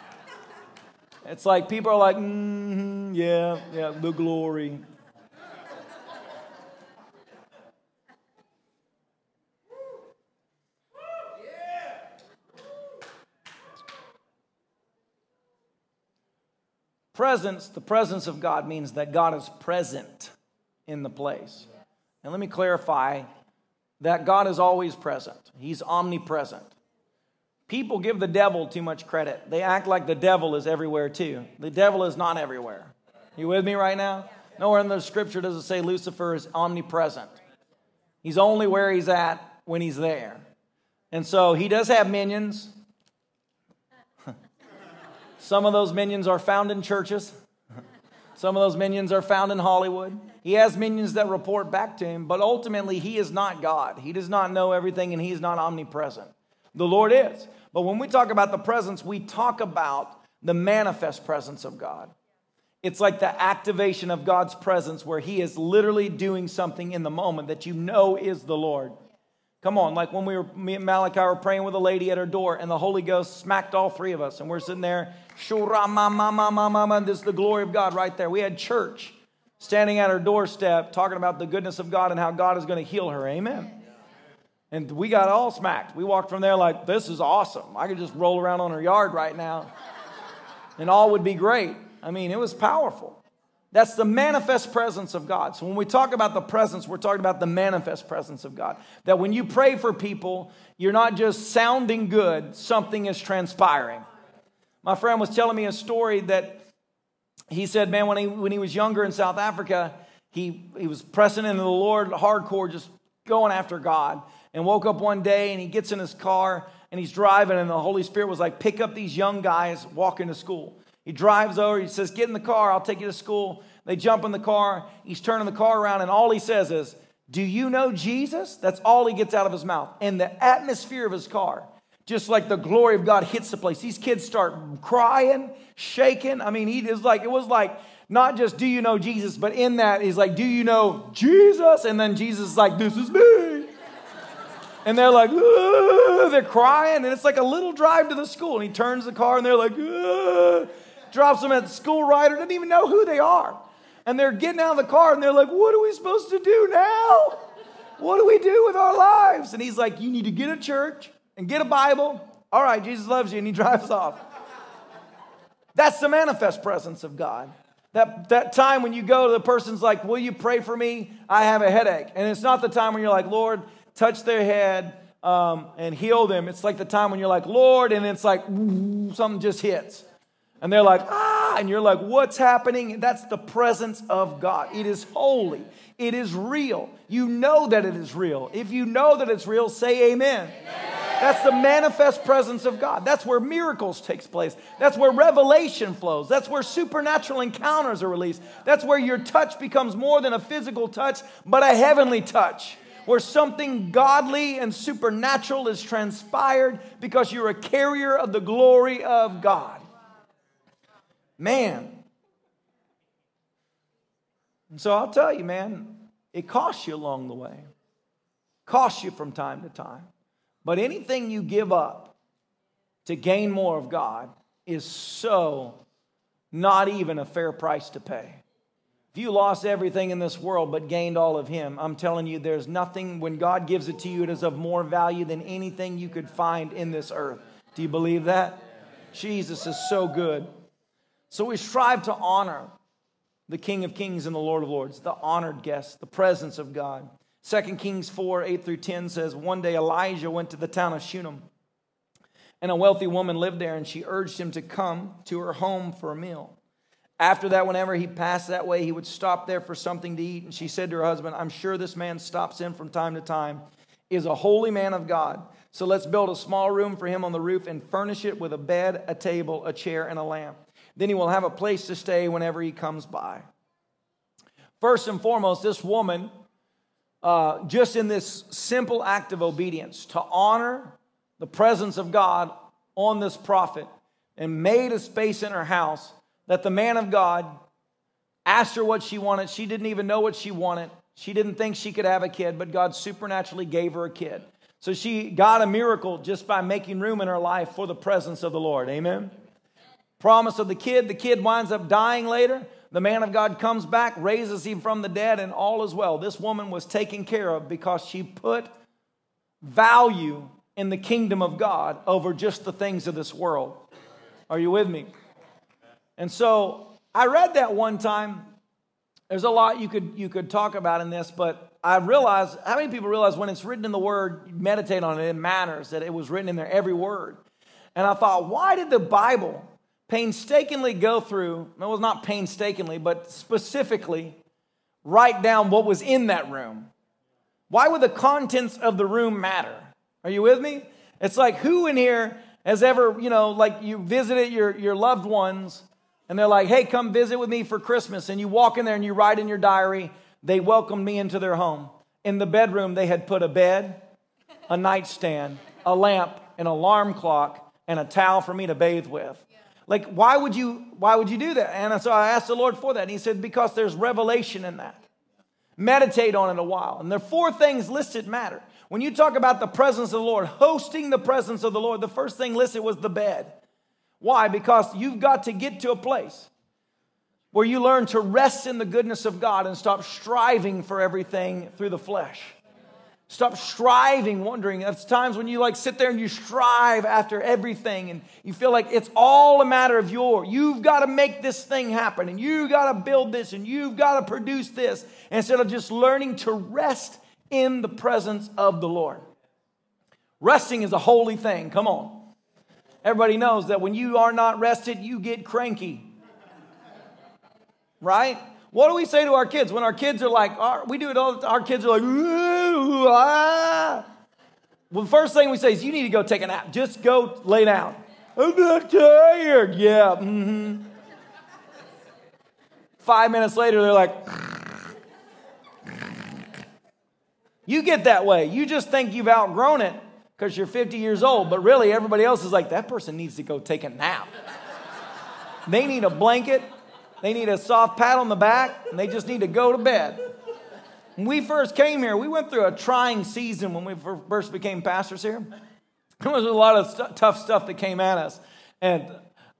It's like people are like, mm-hmm, yeah, yeah, the glory. Presence, the presence of God means that God is present in the place. And let me clarify that God is always present, He's omnipresent. People give the devil too much credit. They act like the devil is everywhere too. The devil is not everywhere. You with me right now? Nowhere in the scripture does it say Lucifer is omnipresent. He's only where he's at when he's there. And so he does have minions. Some of those minions are found in churches. Some of those minions are found in Hollywood. He has minions that report back to him, but ultimately, he is not God. He does not know everything and he is not omnipresent. The Lord is. But when we talk about the presence, we talk about the manifest presence of God. It's like the activation of God's presence where he is literally doing something in the moment that you know is the Lord. Come on, like when we were, me and Malachi were praying with a lady at her door, and the Holy Ghost smacked all three of us, and we're sitting there, this is the glory of God right there. We had church standing at her doorstep talking about the goodness of God and how God is going to heal her. Amen. And we got all smacked. We walked from there like, this is awesome. I could just roll around on her yard right now, and all would be great. I mean, it was powerful. That's the manifest presence of God. So when we talk about the presence, we're talking about the manifest presence of God. That when you pray for people, you're not just sounding good, something is transpiring. My friend was telling me a story that he said, man, when he, when he was younger in South Africa, he, he was pressing into the Lord hardcore, just going after God. And woke up one day and he gets in his car and he's driving, and the Holy Spirit was like, pick up these young guys walking to school. He drives over, he says, Get in the car, I'll take you to school. They jump in the car, he's turning the car around, and all he says is, Do you know Jesus? That's all he gets out of his mouth. And the atmosphere of his car, just like the glory of God hits the place. These kids start crying, shaking. I mean, he is like, it was like, not just do you know Jesus, but in that, he's like, Do you know Jesus? And then Jesus is like, This is me. And they're like, they're crying, and it's like a little drive to the school. And he turns the car, and they're like, drops them at the school rider, doesn't even know who they are. And they're getting out of the car, and they're like, what are we supposed to do now? What do we do with our lives? And he's like, you need to get a church and get a Bible. All right, Jesus loves you, and he drives off. That's the manifest presence of God. That, that time when you go to the person's like, Will you pray for me? I have a headache. And it's not the time when you're like, Lord, touch their head um, and heal them. It's like the time when you're like, Lord, and it's like something just hits. And they're like, ah, and you're like, what's happening? That's the presence of God. It is holy. It is real. You know that it is real. If you know that it's real, say amen. amen. That's the manifest presence of God. That's where miracles takes place. That's where revelation flows. That's where supernatural encounters are released. That's where your touch becomes more than a physical touch, but a heavenly touch where something godly and supernatural is transpired because you're a carrier of the glory of God. Man. And so I'll tell you, man, it costs you along the way, costs you from time to time. But anything you give up to gain more of God is so not even a fair price to pay. If you lost everything in this world but gained all of Him, I'm telling you, there's nothing, when God gives it to you, it is of more value than anything you could find in this earth. Do you believe that? Jesus is so good. So we strive to honor the King of Kings and the Lord of Lords, the honored guest, the presence of God. 2 Kings 4 8 through 10 says, One day Elijah went to the town of Shunem, and a wealthy woman lived there, and she urged him to come to her home for a meal. After that, whenever he passed that way, he would stop there for something to eat. And she said to her husband, I'm sure this man stops in from time to time, is a holy man of God. So let's build a small room for him on the roof and furnish it with a bed, a table, a chair, and a lamp. Then he will have a place to stay whenever he comes by. First and foremost, this woman, uh, just in this simple act of obedience to honor the presence of God on this prophet and made a space in her house that the man of God asked her what she wanted. She didn't even know what she wanted. She didn't think she could have a kid, but God supernaturally gave her a kid. So she got a miracle just by making room in her life for the presence of the Lord. Amen. Promise of the kid, the kid winds up dying later. The man of God comes back, raises him from the dead, and all is well. This woman was taken care of because she put value in the kingdom of God over just the things of this world. Are you with me? And so I read that one time. There's a lot you could you could talk about in this, but I realized how many people realize when it's written in the word, meditate on it, it matters that it was written in there, every word. And I thought, why did the Bible painstakingly go through, it was not painstakingly, but specifically write down what was in that room? Why would the contents of the room matter? Are you with me? It's like who in here has ever, you know, like you visited your, your loved ones and they're like, hey, come visit with me for Christmas. And you walk in there and you write in your diary, they welcomed me into their home. In the bedroom, they had put a bed, a nightstand, a lamp, an alarm clock, and a towel for me to bathe with. Like, why would you why would you do that? And so I asked the Lord for that. And he said, because there's revelation in that. Meditate on it a while. And there are four things listed matter. When you talk about the presence of the Lord, hosting the presence of the Lord, the first thing listed was the bed. Why? Because you've got to get to a place where you learn to rest in the goodness of God and stop striving for everything through the flesh. Stop striving, wondering. That's times when you like sit there and you strive after everything and you feel like it's all a matter of your. You've got to make this thing happen and you've got to build this and you've got to produce this instead of just learning to rest in the presence of the Lord. Resting is a holy thing. Come on. Everybody knows that when you are not rested, you get cranky. Right? What do we say to our kids when our kids are like, our, we do it all, our kids are like, ah. Well, the first thing we say is, you need to go take a nap. Just go lay down. I'm not tired. Yeah. Mm-hmm. Five minutes later, they're like, you get that way. You just think you've outgrown it because you're 50 years old, but really everybody else is like, that person needs to go take a nap. they need a blanket they need a soft pat on the back, and they just need to go to bed. When we first came here, we went through a trying season when we first became pastors here. There was a lot of st- tough stuff that came at us. And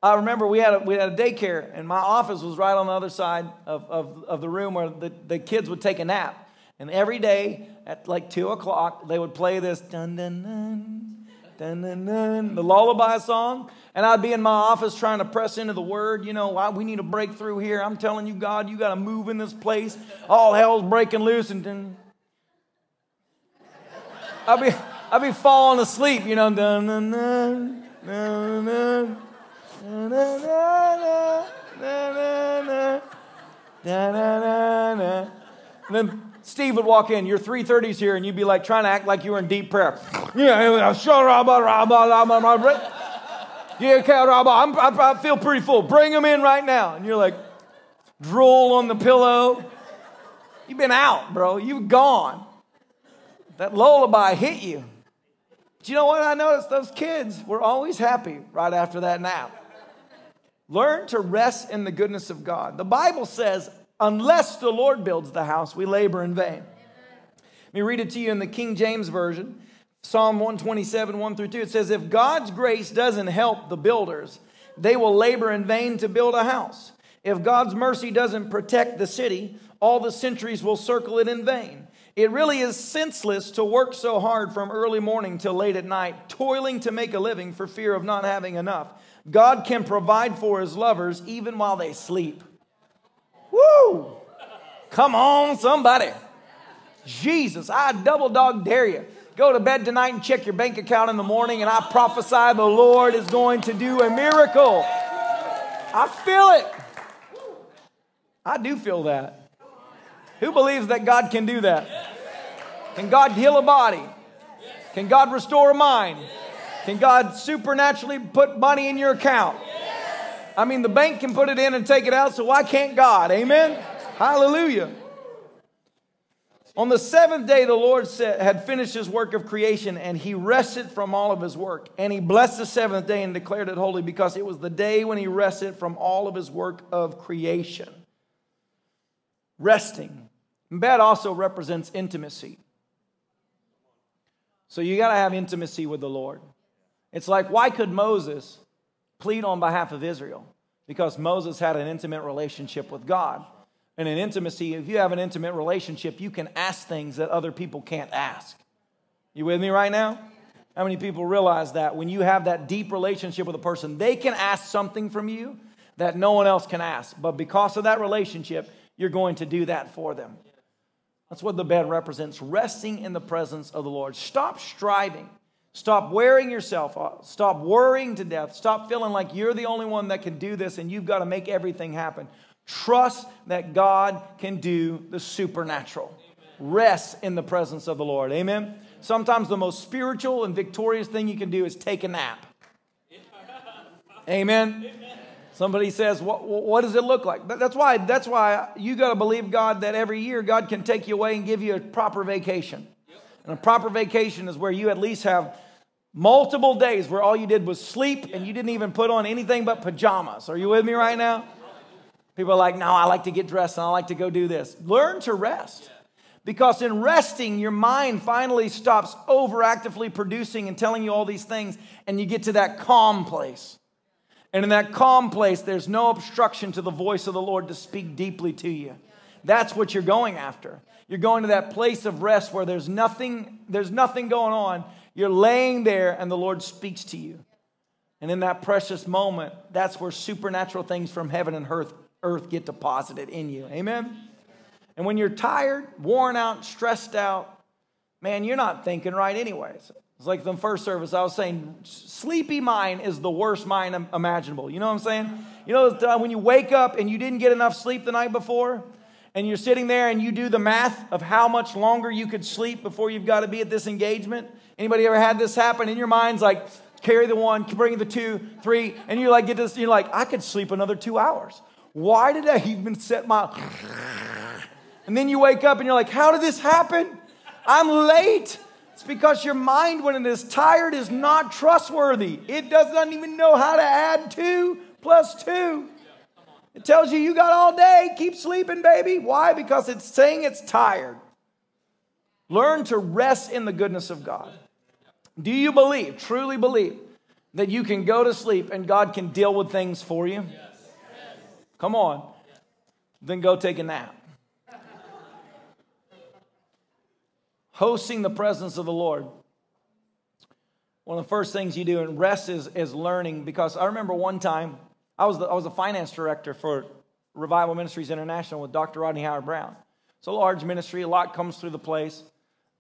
I remember we had a, we had a daycare, and my office was right on the other side of, of, of the room where the, the kids would take a nap. And every day at like 2 o'clock, they would play this dun dun dun, dun dun dun, the lullaby song. And I'd be in my office trying to press into the word. You know, we need a breakthrough here. I'm telling you, God, you got to move in this place. All hell's breaking loose. And then I'd be, I'd be falling asleep, you know. Dun, dun, dun, dun, dun, dun, dun, dun dun and then Steve would walk in, your 330s here, and you'd be like trying to act like you were in deep prayer. Yeah, I, feel pretty full. Bring them in right now. And you're like, drool on the pillow. You've been out, bro. You've gone. That lullaby hit you. But you know what? I noticed those kids were always happy right after that nap. Learn to rest in the goodness of God. The Bible says, unless the Lord builds the house, we labor in vain. Let me read it to you in the King James Version. Psalm 127, 1 through 2, it says, If God's grace doesn't help the builders, they will labor in vain to build a house. If God's mercy doesn't protect the city, all the sentries will circle it in vain. It really is senseless to work so hard from early morning till late at night, toiling to make a living for fear of not having enough. God can provide for his lovers even while they sleep. Woo! Come on, somebody. Jesus, I double dog dare you Go to bed tonight and check your bank account in the morning, and I prophesy the Lord is going to do a miracle. I feel it. I do feel that. Who believes that God can do that? Can God heal a body? Can God restore a mind? Can God supernaturally put money in your account? I mean, the bank can put it in and take it out, so why can't God? Amen? Hallelujah. On the seventh day, the Lord had finished his work of creation, and he rested from all of his work. And he blessed the seventh day and declared it holy because it was the day when he rested from all of his work of creation. Resting. Bed also represents intimacy. So you got to have intimacy with the Lord. It's like, why could Moses plead on behalf of Israel? Because Moses had an intimate relationship with God and an intimacy, if you have an intimate relationship, you can ask things that other people can't ask. You with me right now? How many people realize that when you have that deep relationship with a person, they can ask something from you that no one else can ask. But because of that relationship, you're going to do that for them. That's what the bed represents resting in the presence of the Lord. Stop striving. Stop wearing yourself Stop worrying to death. Stop feeling like you're the only one that can do this and you've got to make everything happen. Trust that God can do the supernatural. Rest in the presence of the Lord. Amen. Sometimes the most spiritual and victorious thing you can do is take a nap. Amen. Somebody says, what, what does it look like? That's why, that's why you got to believe God that every year God can take you away and give you a proper vacation. And a proper vacation is where you at least have multiple days where all you did was sleep and you didn't even put on anything but pajamas. Are you with me right now? People are like, no, I like to get dressed and I like to go do this. Learn to rest. Because in resting, your mind finally stops overactively producing and telling you all these things, and you get to that calm place. And in that calm place, there's no obstruction to the voice of the Lord to speak deeply to you. That's what you're going after. You're going to that place of rest where there's nothing, there's nothing going on. You're laying there and the Lord speaks to you. And in that precious moment, that's where supernatural things from heaven and earth, earth get deposited in you. Amen? And when you're tired, worn out, stressed out, man, you're not thinking right, anyways. It's like the first service, I was saying, sleepy mind is the worst mind imaginable. You know what I'm saying? You know, when you wake up and you didn't get enough sleep the night before, and you're sitting there and you do the math of how much longer you could sleep before you've got to be at this engagement. Anybody ever had this happen? In your mind's like, carry the one, bring the two, three, and you're like get this, you're like, I could sleep another two hours. Why did I even set my and then you wake up and you're like, how did this happen? I'm late. It's because your mind, when it is tired, is not trustworthy. It doesn't even know how to add two plus two. It tells you you got all day. Keep sleeping, baby. Why? Because it's saying it's tired. Learn to rest in the goodness of God. Do you believe, truly believe, that you can go to sleep and God can deal with things for you? Come on. Then go take a nap. Hosting the presence of the Lord. One of the first things you do in rest is, is learning because I remember one time I was, the, I was a finance director for Revival Ministries International with Dr. Rodney Howard-Browne. It's a large ministry, a lot comes through the place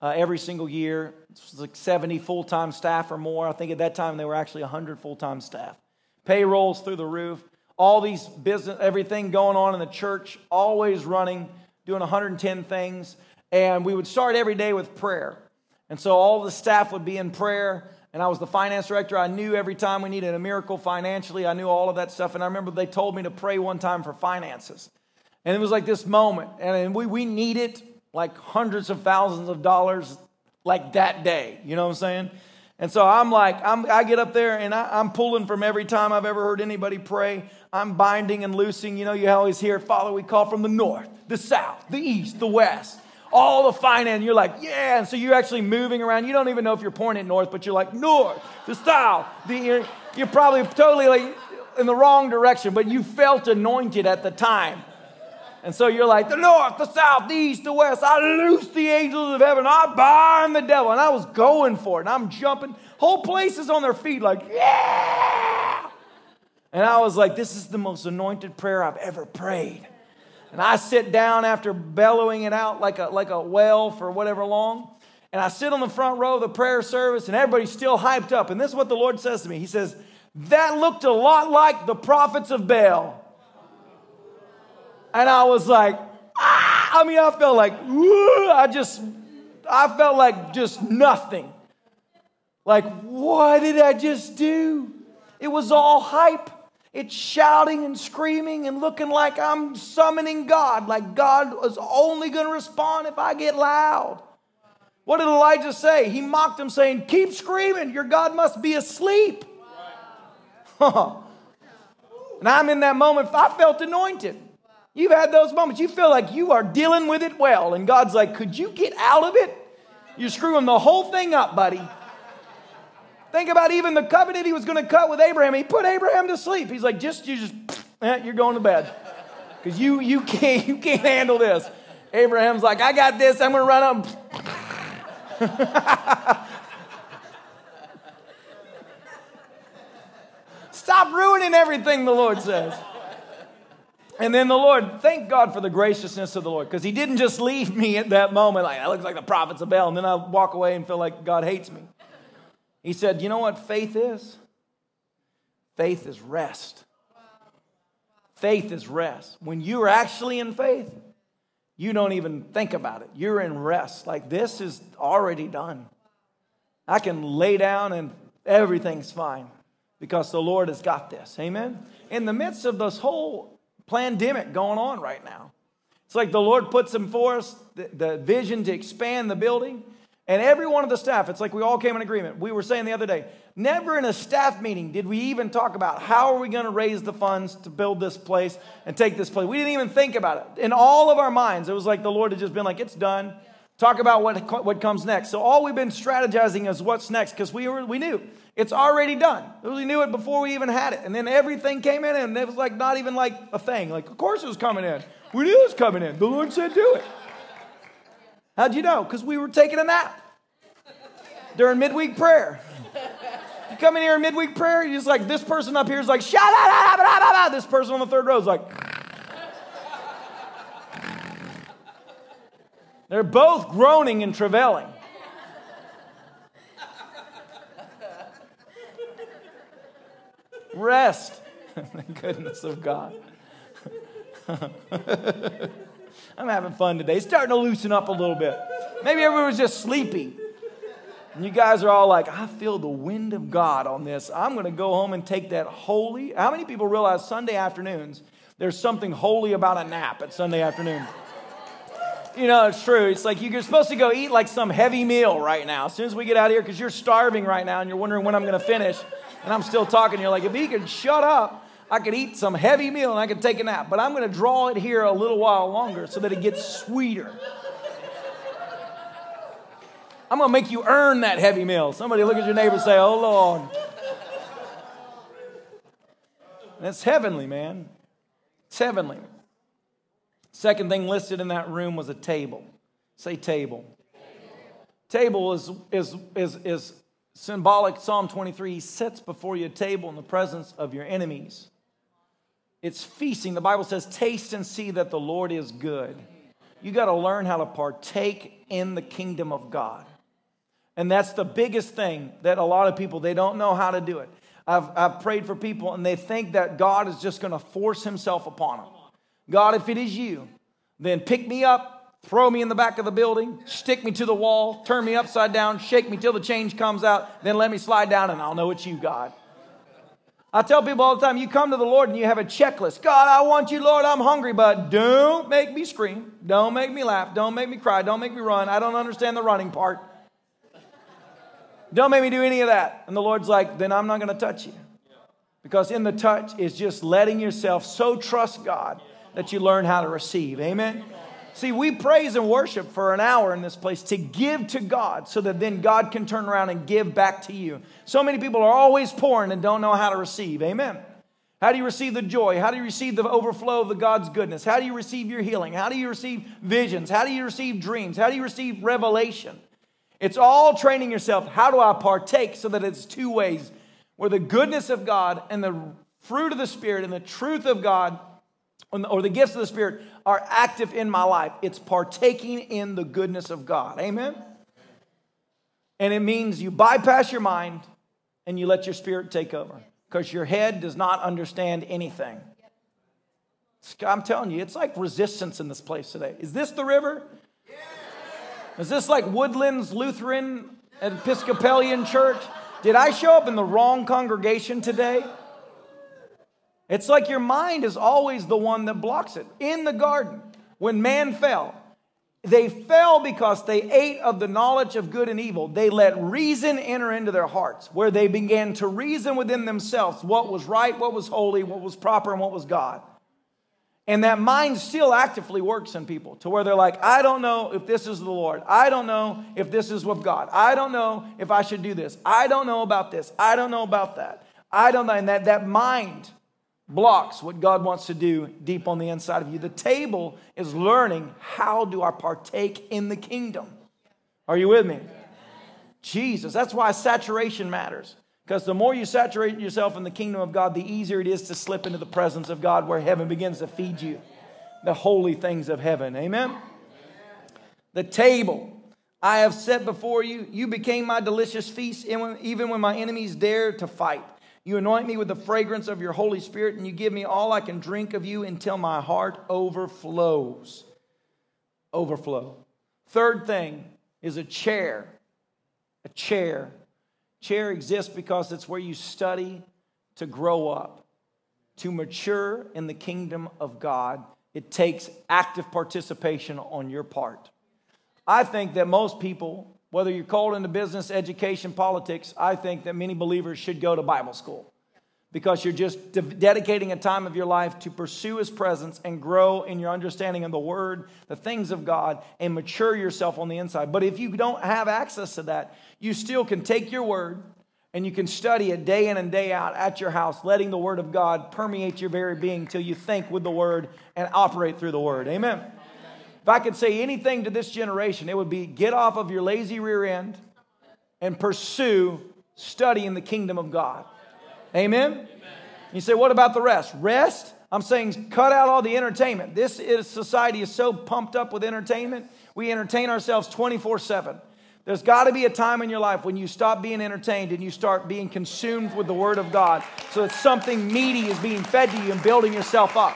uh, every single year. It's like 70 full time staff or more. I think at that time they were actually 100 full time staff. Payrolls through the roof. All these business, everything going on in the church, always running, doing 110 things. And we would start every day with prayer. And so all the staff would be in prayer and I was the finance director. I knew every time we needed a miracle financially, I knew all of that stuff. And I remember they told me to pray one time for finances. And it was like this moment. And we, we needed like hundreds of thousands of dollars like that day. You know what I'm saying? And so I'm like, I'm, i get up there and I, am pulling from every time I've ever heard anybody pray. I'm binding and loosing. You know, you always hear, Father, we call from the north, the south, the east, the west all the finance. You're like, yeah. And so you're actually moving around. You don't even know if you're pointing north, but you're like, north, the south. The, you're, you're probably totally like in the wrong direction, but you felt anointed at the time. And so you're like, the north, the south, the east, the west. I loose the angels of heaven. I bind the devil. And I was going for it. And I'm jumping. Whole place is on their feet, like, yeah. And I was like, this is the most anointed prayer I've ever prayed. And I sit down after bellowing it out like a, like a well for whatever long. And I sit on the front row of the prayer service, and everybody's still hyped up. And this is what the Lord says to me He says, That looked a lot like the prophets of Baal. And I was like, ah! I mean, I felt like, I just, I felt like just nothing. Like, what did I just do? It was all hype. It's shouting and screaming and looking like I'm summoning God, like God is only going to respond if I get loud. What did Elijah say? He mocked him, saying, Keep screaming, your God must be asleep. and I'm in that moment, I felt anointed. You've had those moments. You feel like you are dealing with it well, and God's like, Could you get out of it? You're screwing the whole thing up, buddy. Think about even the covenant he was going to cut with Abraham. He put Abraham to sleep. He's like, just you just eh, you're going to bed because you you can't you can't handle this. Abraham's like, I got this. I'm going to run up. Stop ruining everything, the Lord says. And then the Lord, thank God for the graciousness of the Lord, because He didn't just leave me at that moment like, that looks like the prophets of Baal, and then I walk away and feel like God hates me. He said, You know what faith is? Faith is rest. Faith is rest. When you're actually in faith, you don't even think about it. You're in rest. Like this is already done. I can lay down and everything's fine because the Lord has got this. Amen. In the midst of this whole pandemic going on right now, it's like the Lord puts before us the, the vision to expand the building. And every one of the staff, it's like we all came in agreement. We were saying the other day, never in a staff meeting did we even talk about how are we going to raise the funds to build this place and take this place. We didn't even think about it. In all of our minds, it was like the Lord had just been like, it's done. Talk about what, what comes next. So all we've been strategizing is what's next because we, were, we knew It's already done. We knew it before we even had it. And then everything came in, and it was like not even like a thing. Like, of course it was coming in. We knew it was coming in. The Lord said, do it. How'd you know? Because we were taking a nap during midweek prayer. You come in here in midweek prayer, you're just like, this person up here is like, shut up, this person on the third row is like, they're both groaning and travailing. Rest. the goodness of God. I'm having fun today. It's starting to loosen up a little bit. Maybe everyone was just sleepy. And you guys are all like, I feel the wind of God on this. I'm going to go home and take that holy. How many people realize Sunday afternoons, there's something holy about a nap at Sunday afternoon? You know, it's true. It's like you're supposed to go eat like some heavy meal right now. As soon as we get out of here, because you're starving right now and you're wondering when I'm going to finish, and I'm still talking, you're like, if he could shut up, I could eat some heavy meal and I could take a nap. But I'm going to draw it here a little while longer so that it gets sweeter. I'm going to make you earn that heavy meal. Somebody look at your neighbor and say, Oh, Lord. That's heavenly, man. It's heavenly. Second thing listed in that room was a table. Say table. Table, is, is, is, is symbolic. Psalm 23 He sets before you a table in the presence of your enemies. It's feasting. The Bible says, Taste and see that the Lord is good. You got to learn how to partake in the kingdom of God. And that's the biggest thing that a lot of people, they don't know how to do it. I've, I've prayed for people and they think that God is just going to force himself upon them. God, if it is you, then pick me up, throw me in the back of the building, stick me to the wall, turn me upside down, shake me till the change comes out, then let me slide down and I'll know it's you, God. I tell people all the time, you come to the Lord and you have a checklist. God, I want you, Lord, I'm hungry, but don't make me scream. Don't make me laugh. Don't make me cry. Don't make me run. I don't understand the running part. Don't make me do any of that. And the Lord's like, then I'm not going to touch you. Because in the touch is just letting yourself so trust God that you learn how to receive. Amen. See, we praise and worship for an hour in this place to give to God so that then God can turn around and give back to you. So many people are always pouring and don't know how to receive. Amen. How do you receive the joy? How do you receive the overflow of the God's goodness? How do you receive your healing? How do you receive visions? How do you receive dreams? How do you receive revelation? It's all training yourself. How do I partake so that it's two ways where the goodness of God and the fruit of the Spirit and the truth of God or the gifts of the Spirit are active in my life. It's partaking in the goodness of God. Amen? And it means you bypass your mind and you let your spirit take over because your head does not understand anything. I'm telling you, it's like resistance in this place today. Is this the river? Is this like Woodlands Lutheran Episcopalian Church? Did I show up in the wrong congregation today? It's like your mind is always the one that blocks it. In the garden, when man fell, they fell because they ate of the knowledge of good and evil. They let reason enter into their hearts, where they began to reason within themselves what was right, what was holy, what was proper, and what was God. And that mind still actively works in people to where they're like, I don't know if this is the Lord. I don't know if this is with God. I don't know if I should do this. I don't know about this. I don't know about that. I don't know. And that, that mind blocks what God wants to do deep on the inside of you. The table is learning how do I partake in the kingdom. Are you with me? Jesus. That's why saturation matters. Because the more you saturate yourself in the kingdom of God, the easier it is to slip into the presence of God where heaven begins to feed you the holy things of heaven. Amen? The table I have set before you, you became my delicious feast, even when my enemies dared to fight. You anoint me with the fragrance of your Holy Spirit, and you give me all I can drink of you until my heart overflows. Overflow. Third thing is a chair. A chair. Chair exists because it's where you study to grow up, to mature in the kingdom of God. It takes active participation on your part. I think that most people whether you're called into business, education, politics, I think that many believers should go to Bible school because you're just de- dedicating a time of your life to pursue His presence and grow in your understanding of the Word, the things of God, and mature yourself on the inside. But if you don't have access to that, you still can take your Word And you can study it day in and day out at your house, letting the Word of God permeate your very being till you think with the Word and operate through the Word. Amen. If I could say anything to this generation, it would be get off of your lazy rear end and pursue studying the kingdom of God. Amen? Amen? You say, what about the rest? Rest? I'm saying cut out all the entertainment. This is society is so pumped up with entertainment. We entertain ourselves 24 7. There's got to be a time in your life when you stop being entertained and you start being consumed with the Word of God so that something meaty is being fed to you and building yourself up.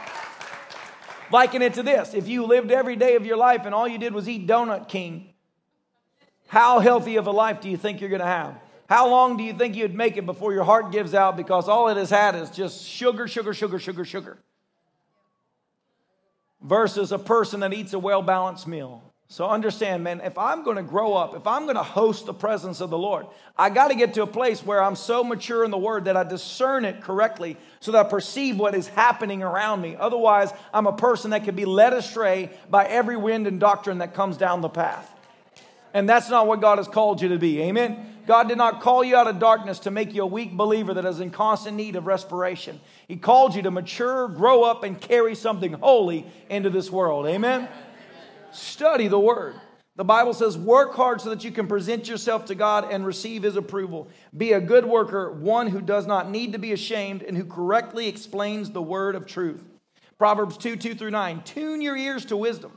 Liken it to this if you lived every day of your life and all you did was eat Donut King, how healthy of a life do you think you're going to have? How long do you think you'd make it before your heart gives out because all it has had is just sugar, sugar, sugar, sugar, sugar? Versus a person that eats a well balanced meal. So understand, man, if I'm going to grow up, if I'm going to host the presence of the Lord, I got to get to a place where I'm so mature in the word that I discern it correctly so that I perceive what is happening around me. Otherwise, I'm a person that could be led astray by every wind and doctrine that comes down the path. And that's not what God has called you to be. Amen. God did not call you out of darkness to make you a weak believer that is in constant need of respiration. He called you to mature, grow up, and carry something holy into this world. Amen. Study the word. The Bible says, work hard so that you can present yourself to God and receive his approval. Be a good worker, one who does not need to be ashamed and who correctly explains the word of truth. Proverbs 2 2 through 9. Tune your ears to wisdom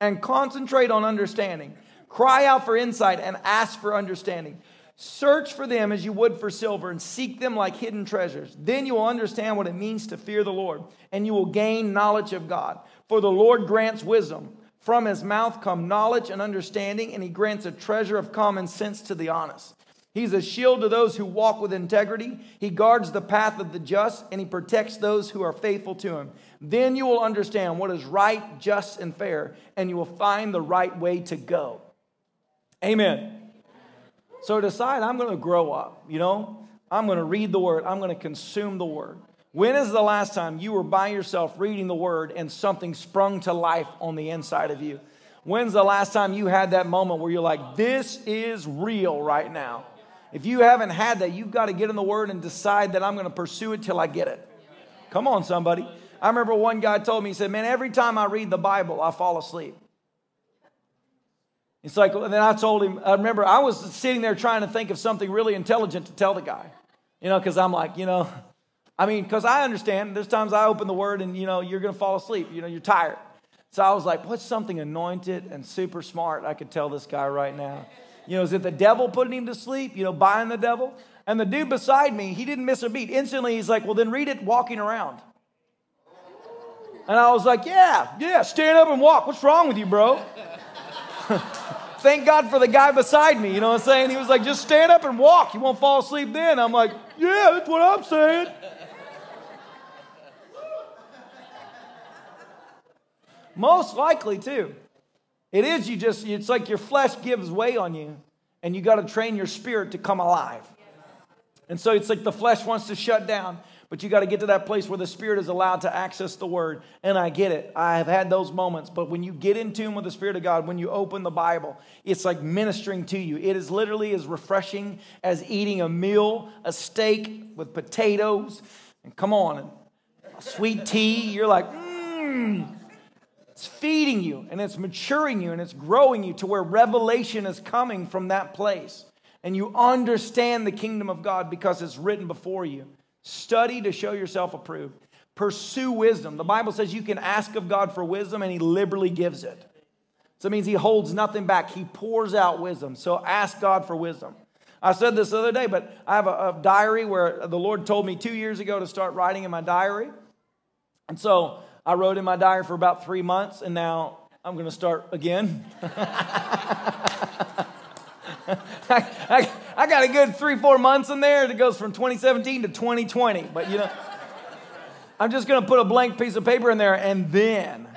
and concentrate on understanding. Cry out for insight and ask for understanding. Search for them as you would for silver and seek them like hidden treasures. Then you will understand what it means to fear the Lord and you will gain knowledge of God. For the Lord grants wisdom. From his mouth come knowledge and understanding, and he grants a treasure of common sense to the honest. He's a shield to those who walk with integrity. He guards the path of the just, and he protects those who are faithful to him. Then you will understand what is right, just, and fair, and you will find the right way to go. Amen. So decide I'm going to grow up, you know? I'm going to read the word, I'm going to consume the word. When is the last time you were by yourself reading the word and something sprung to life on the inside of you? When's the last time you had that moment where you're like, this is real right now? If you haven't had that, you've got to get in the word and decide that I'm going to pursue it till I get it. Come on, somebody. I remember one guy told me, he said, Man, every time I read the Bible, I fall asleep. It's like, and then I told him, I remember I was sitting there trying to think of something really intelligent to tell the guy, you know, because I'm like, you know, I mean, because I understand there's times I open the word and, you know, you're going to fall asleep, you know, you're tired. So I was like, what's something anointed and super smart I could tell this guy right now? You know, is it the devil putting him to sleep, you know, buying the devil? And the dude beside me, he didn't miss a beat. Instantly, he's like, well, then read it walking around. And I was like, yeah, yeah, stand up and walk. What's wrong with you, bro? Thank God for the guy beside me. You know what I'm saying? He was like, just stand up and walk. You won't fall asleep then. I'm like, yeah, that's what I'm saying. Most likely, too. It is you just, it's like your flesh gives way on you, and you got to train your spirit to come alive. And so it's like the flesh wants to shut down. But you got to get to that place where the Spirit is allowed to access the Word. And I get it. I have had those moments. But when you get in tune with the Spirit of God, when you open the Bible, it's like ministering to you. It is literally as refreshing as eating a meal, a steak with potatoes. And come on, sweet tea. You're like, mmm. It's feeding you and it's maturing you and it's growing you to where revelation is coming from that place. And you understand the kingdom of God because it's written before you. Study to show yourself approved. Pursue wisdom. The Bible says you can ask of God for wisdom and He liberally gives it. So it means He holds nothing back, He pours out wisdom. So ask God for wisdom. I said this the other day, but I have a, a diary where the Lord told me two years ago to start writing in my diary. And so I wrote in my diary for about three months, and now I'm going to start again. I, I, I, got a good three, four months in there that goes from 2017 to 2020. But you know, I'm just going to put a blank piece of paper in there and then.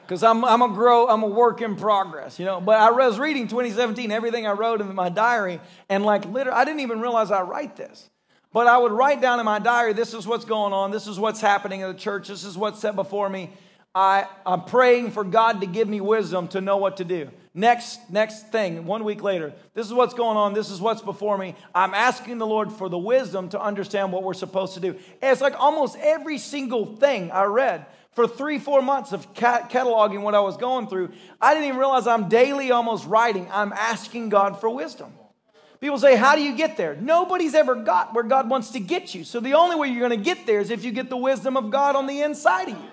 Because I'm, I'm a grow, I'm a work in progress, you know. But I was reading 2017, everything I wrote in my diary, and like literally, I didn't even realize I write this. But I would write down in my diary, this is what's going on, this is what's happening in the church, this is what's set before me. I, I'm praying for God to give me wisdom to know what to do. Next, next thing, one week later, this is what's going on. This is what's before me. I'm asking the Lord for the wisdom to understand what we're supposed to do. And it's like almost every single thing I read for three, four months of cataloging what I was going through. I didn't even realize I'm daily almost writing. I'm asking God for wisdom. People say, How do you get there? Nobody's ever got where God wants to get you. So the only way you're going to get there is if you get the wisdom of God on the inside of you.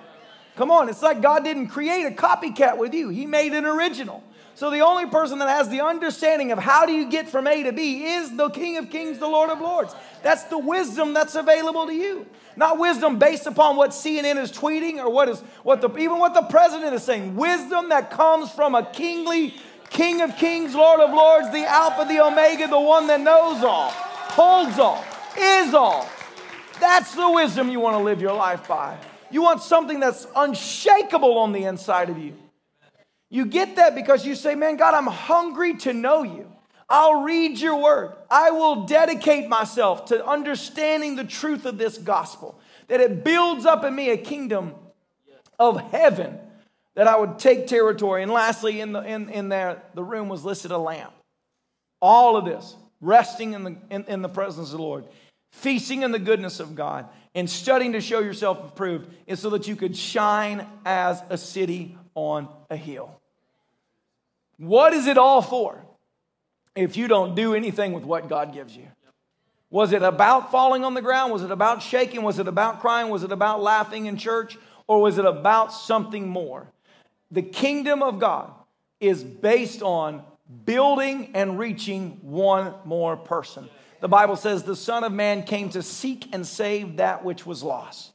Come on, it's like God didn't create a copycat with you, He made an original. So the only person that has the understanding of how do you get from A to B is the King of Kings, the Lord of Lords. That's the wisdom that's available to you. Not wisdom based upon what CNN is tweeting or what is what the even what the president is saying. Wisdom that comes from a kingly King of Kings, Lord of Lords, the Alpha, the Omega, the one that knows all, holds all, is all. That's the wisdom you want to live your life by. You want something that's unshakable on the inside of you. You get that because you say, Man, God, I'm hungry to know you. I'll read your word. I will dedicate myself to understanding the truth of this gospel, that it builds up in me a kingdom of heaven, that I would take territory. And lastly, in, the, in, in there, the room was listed a lamp. All of this, resting in the, in, in the presence of the Lord, feasting in the goodness of God, and studying to show yourself approved, is so that you could shine as a city on a hill. What is it all for if you don't do anything with what God gives you? Was it about falling on the ground? Was it about shaking? Was it about crying? Was it about laughing in church? Or was it about something more? The kingdom of God is based on building and reaching one more person. The Bible says the Son of Man came to seek and save that which was lost.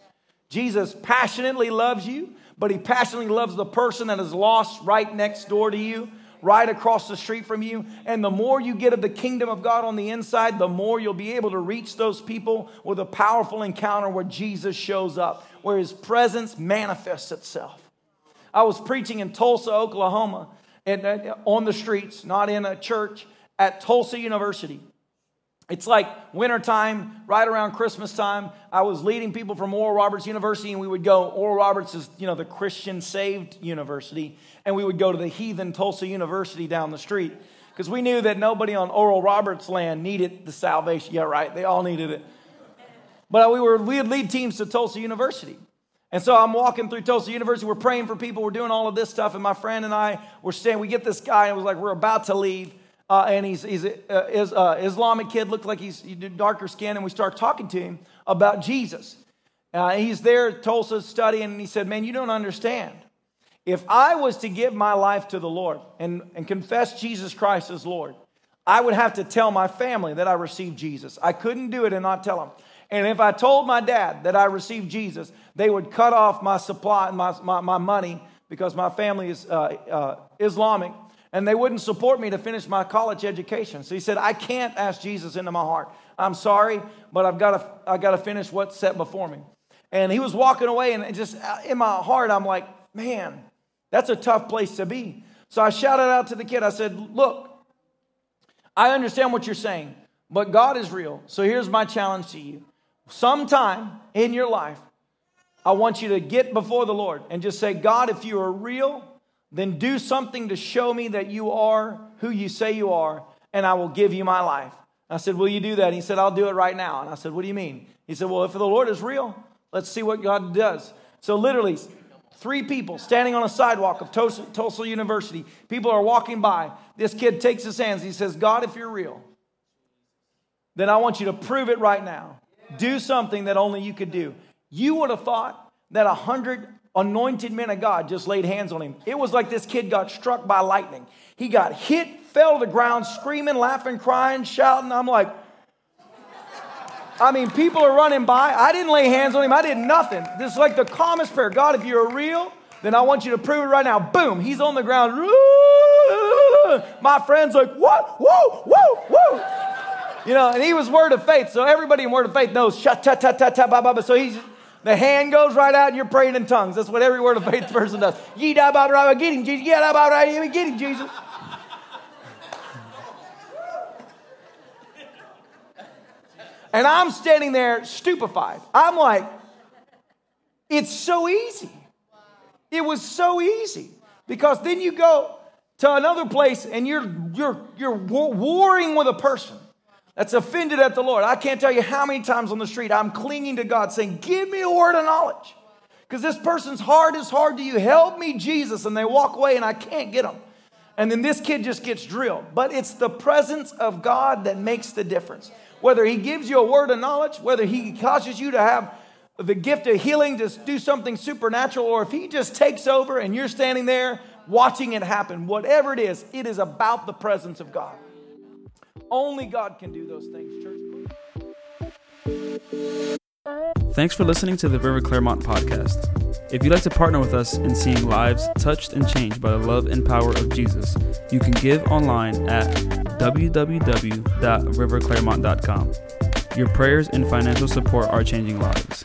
Jesus passionately loves you, but he passionately loves the person that is lost right next door to you right across the street from you. And the more you get of the kingdom of God on the inside, the more you'll be able to reach those people with a powerful encounter where Jesus shows up, where his presence manifests itself. I was preaching in Tulsa, Oklahoma, and, uh, on the streets, not in a church, at Tulsa University. It's like wintertime, right around Christmas time. I was leading people from Oral Roberts University, and we would go. Oral Roberts is, you know, the Christian saved university, and we would go to the heathen Tulsa University down the street because we knew that nobody on Oral Roberts land needed the salvation. Yeah, right. They all needed it. But we were we would lead teams to Tulsa University. And so I'm walking through Tulsa University. We're praying for people. We're doing all of this stuff. And my friend and I were staying. We get this guy, and it was like, we're about to leave uh, and he's, he's uh, is, uh, Islamic kid, looked like he's he darker skin, and we start talking to him about Jesus. Uh, he's there Tulsa studying, and he said, Man, you don't understand. If I was to give my life to the Lord and, and confess Jesus Christ as Lord, I would have to tell my family that I received Jesus. I couldn't do it and not tell them. And if I told my dad that I received Jesus, they would cut off my supply, my, my, my money, because my family is uh, uh, Islamic and they wouldn't support me to finish my college education. So he said, I can't ask Jesus into my heart. I'm sorry, but I've got to, I've got to finish what's set before me. And he was walking away, and just uh, in my heart, I'm like, man, that's a tough place to be. So I shouted out to the kid, I said, Look, I understand what you're saying, but God is real. So here's my challenge to you. Sometime in your life, I want you to get before the Lord and just say, God, if you are real, then do something to show me that you are who you say you are, and I will give you my life. I said, Will you do that? he said, I'll do it right now. And I said, What do you mean? He said, Well, if the Lord is real, let's see what God does. So, literally, three people standing on a sidewalk of Tulsa, Tulsa University. People are walking by. This kid takes his hands. He says, God, if you're real, then I want you to prove it right now. Do something that only you could do. You would have thought that a hundred anointed men of God just laid hands on him. It was like this kid got struck by lightning. He got hit, fell to the ground, screaming, laughing, crying, shouting. I'm like, I mean, people are running by. I didn't lay hands on him. I did nothing. This is like the calmest prayer. God, if you're real, then I want you to prove it right now. Boom, he's on the ground. My friend's like, what? Whoa, whoa, whoa. You know, and he was word of faith. So everybody in word of faith knows, shut, ta, ta, ta, ta, ba, ba, ba. So he's the hand goes right out and you're praying in tongues. That's what every word of faith person does. Ye da ba ba get him, Jesus. Yeah, ba ba get him, Jesus. And I'm standing there stupefied. I'm like, it's so easy. It was so easy. Because then you go to another place and you're, you're, you're warring with a person that's offended at the Lord. I can't tell you how many times on the street I'm clinging to God saying, Give me a word of knowledge. Because this person's heart is hard to you. Help me, Jesus. And they walk away and I can't get them. And then this kid just gets drilled. But it's the presence of God that makes the difference. Whether He gives you a word of knowledge, whether He causes you to have the gift of healing to do something supernatural, or if He just takes over and you're standing there watching it happen, whatever it is, it is about the presence of God. Only God can do those things, church. Thanks for listening to the River Clermont podcast. If you'd like to partner with us in seeing lives touched and changed by the love and power of Jesus, you can give online at www.riverclermont.com. Your prayers and financial support are changing lives.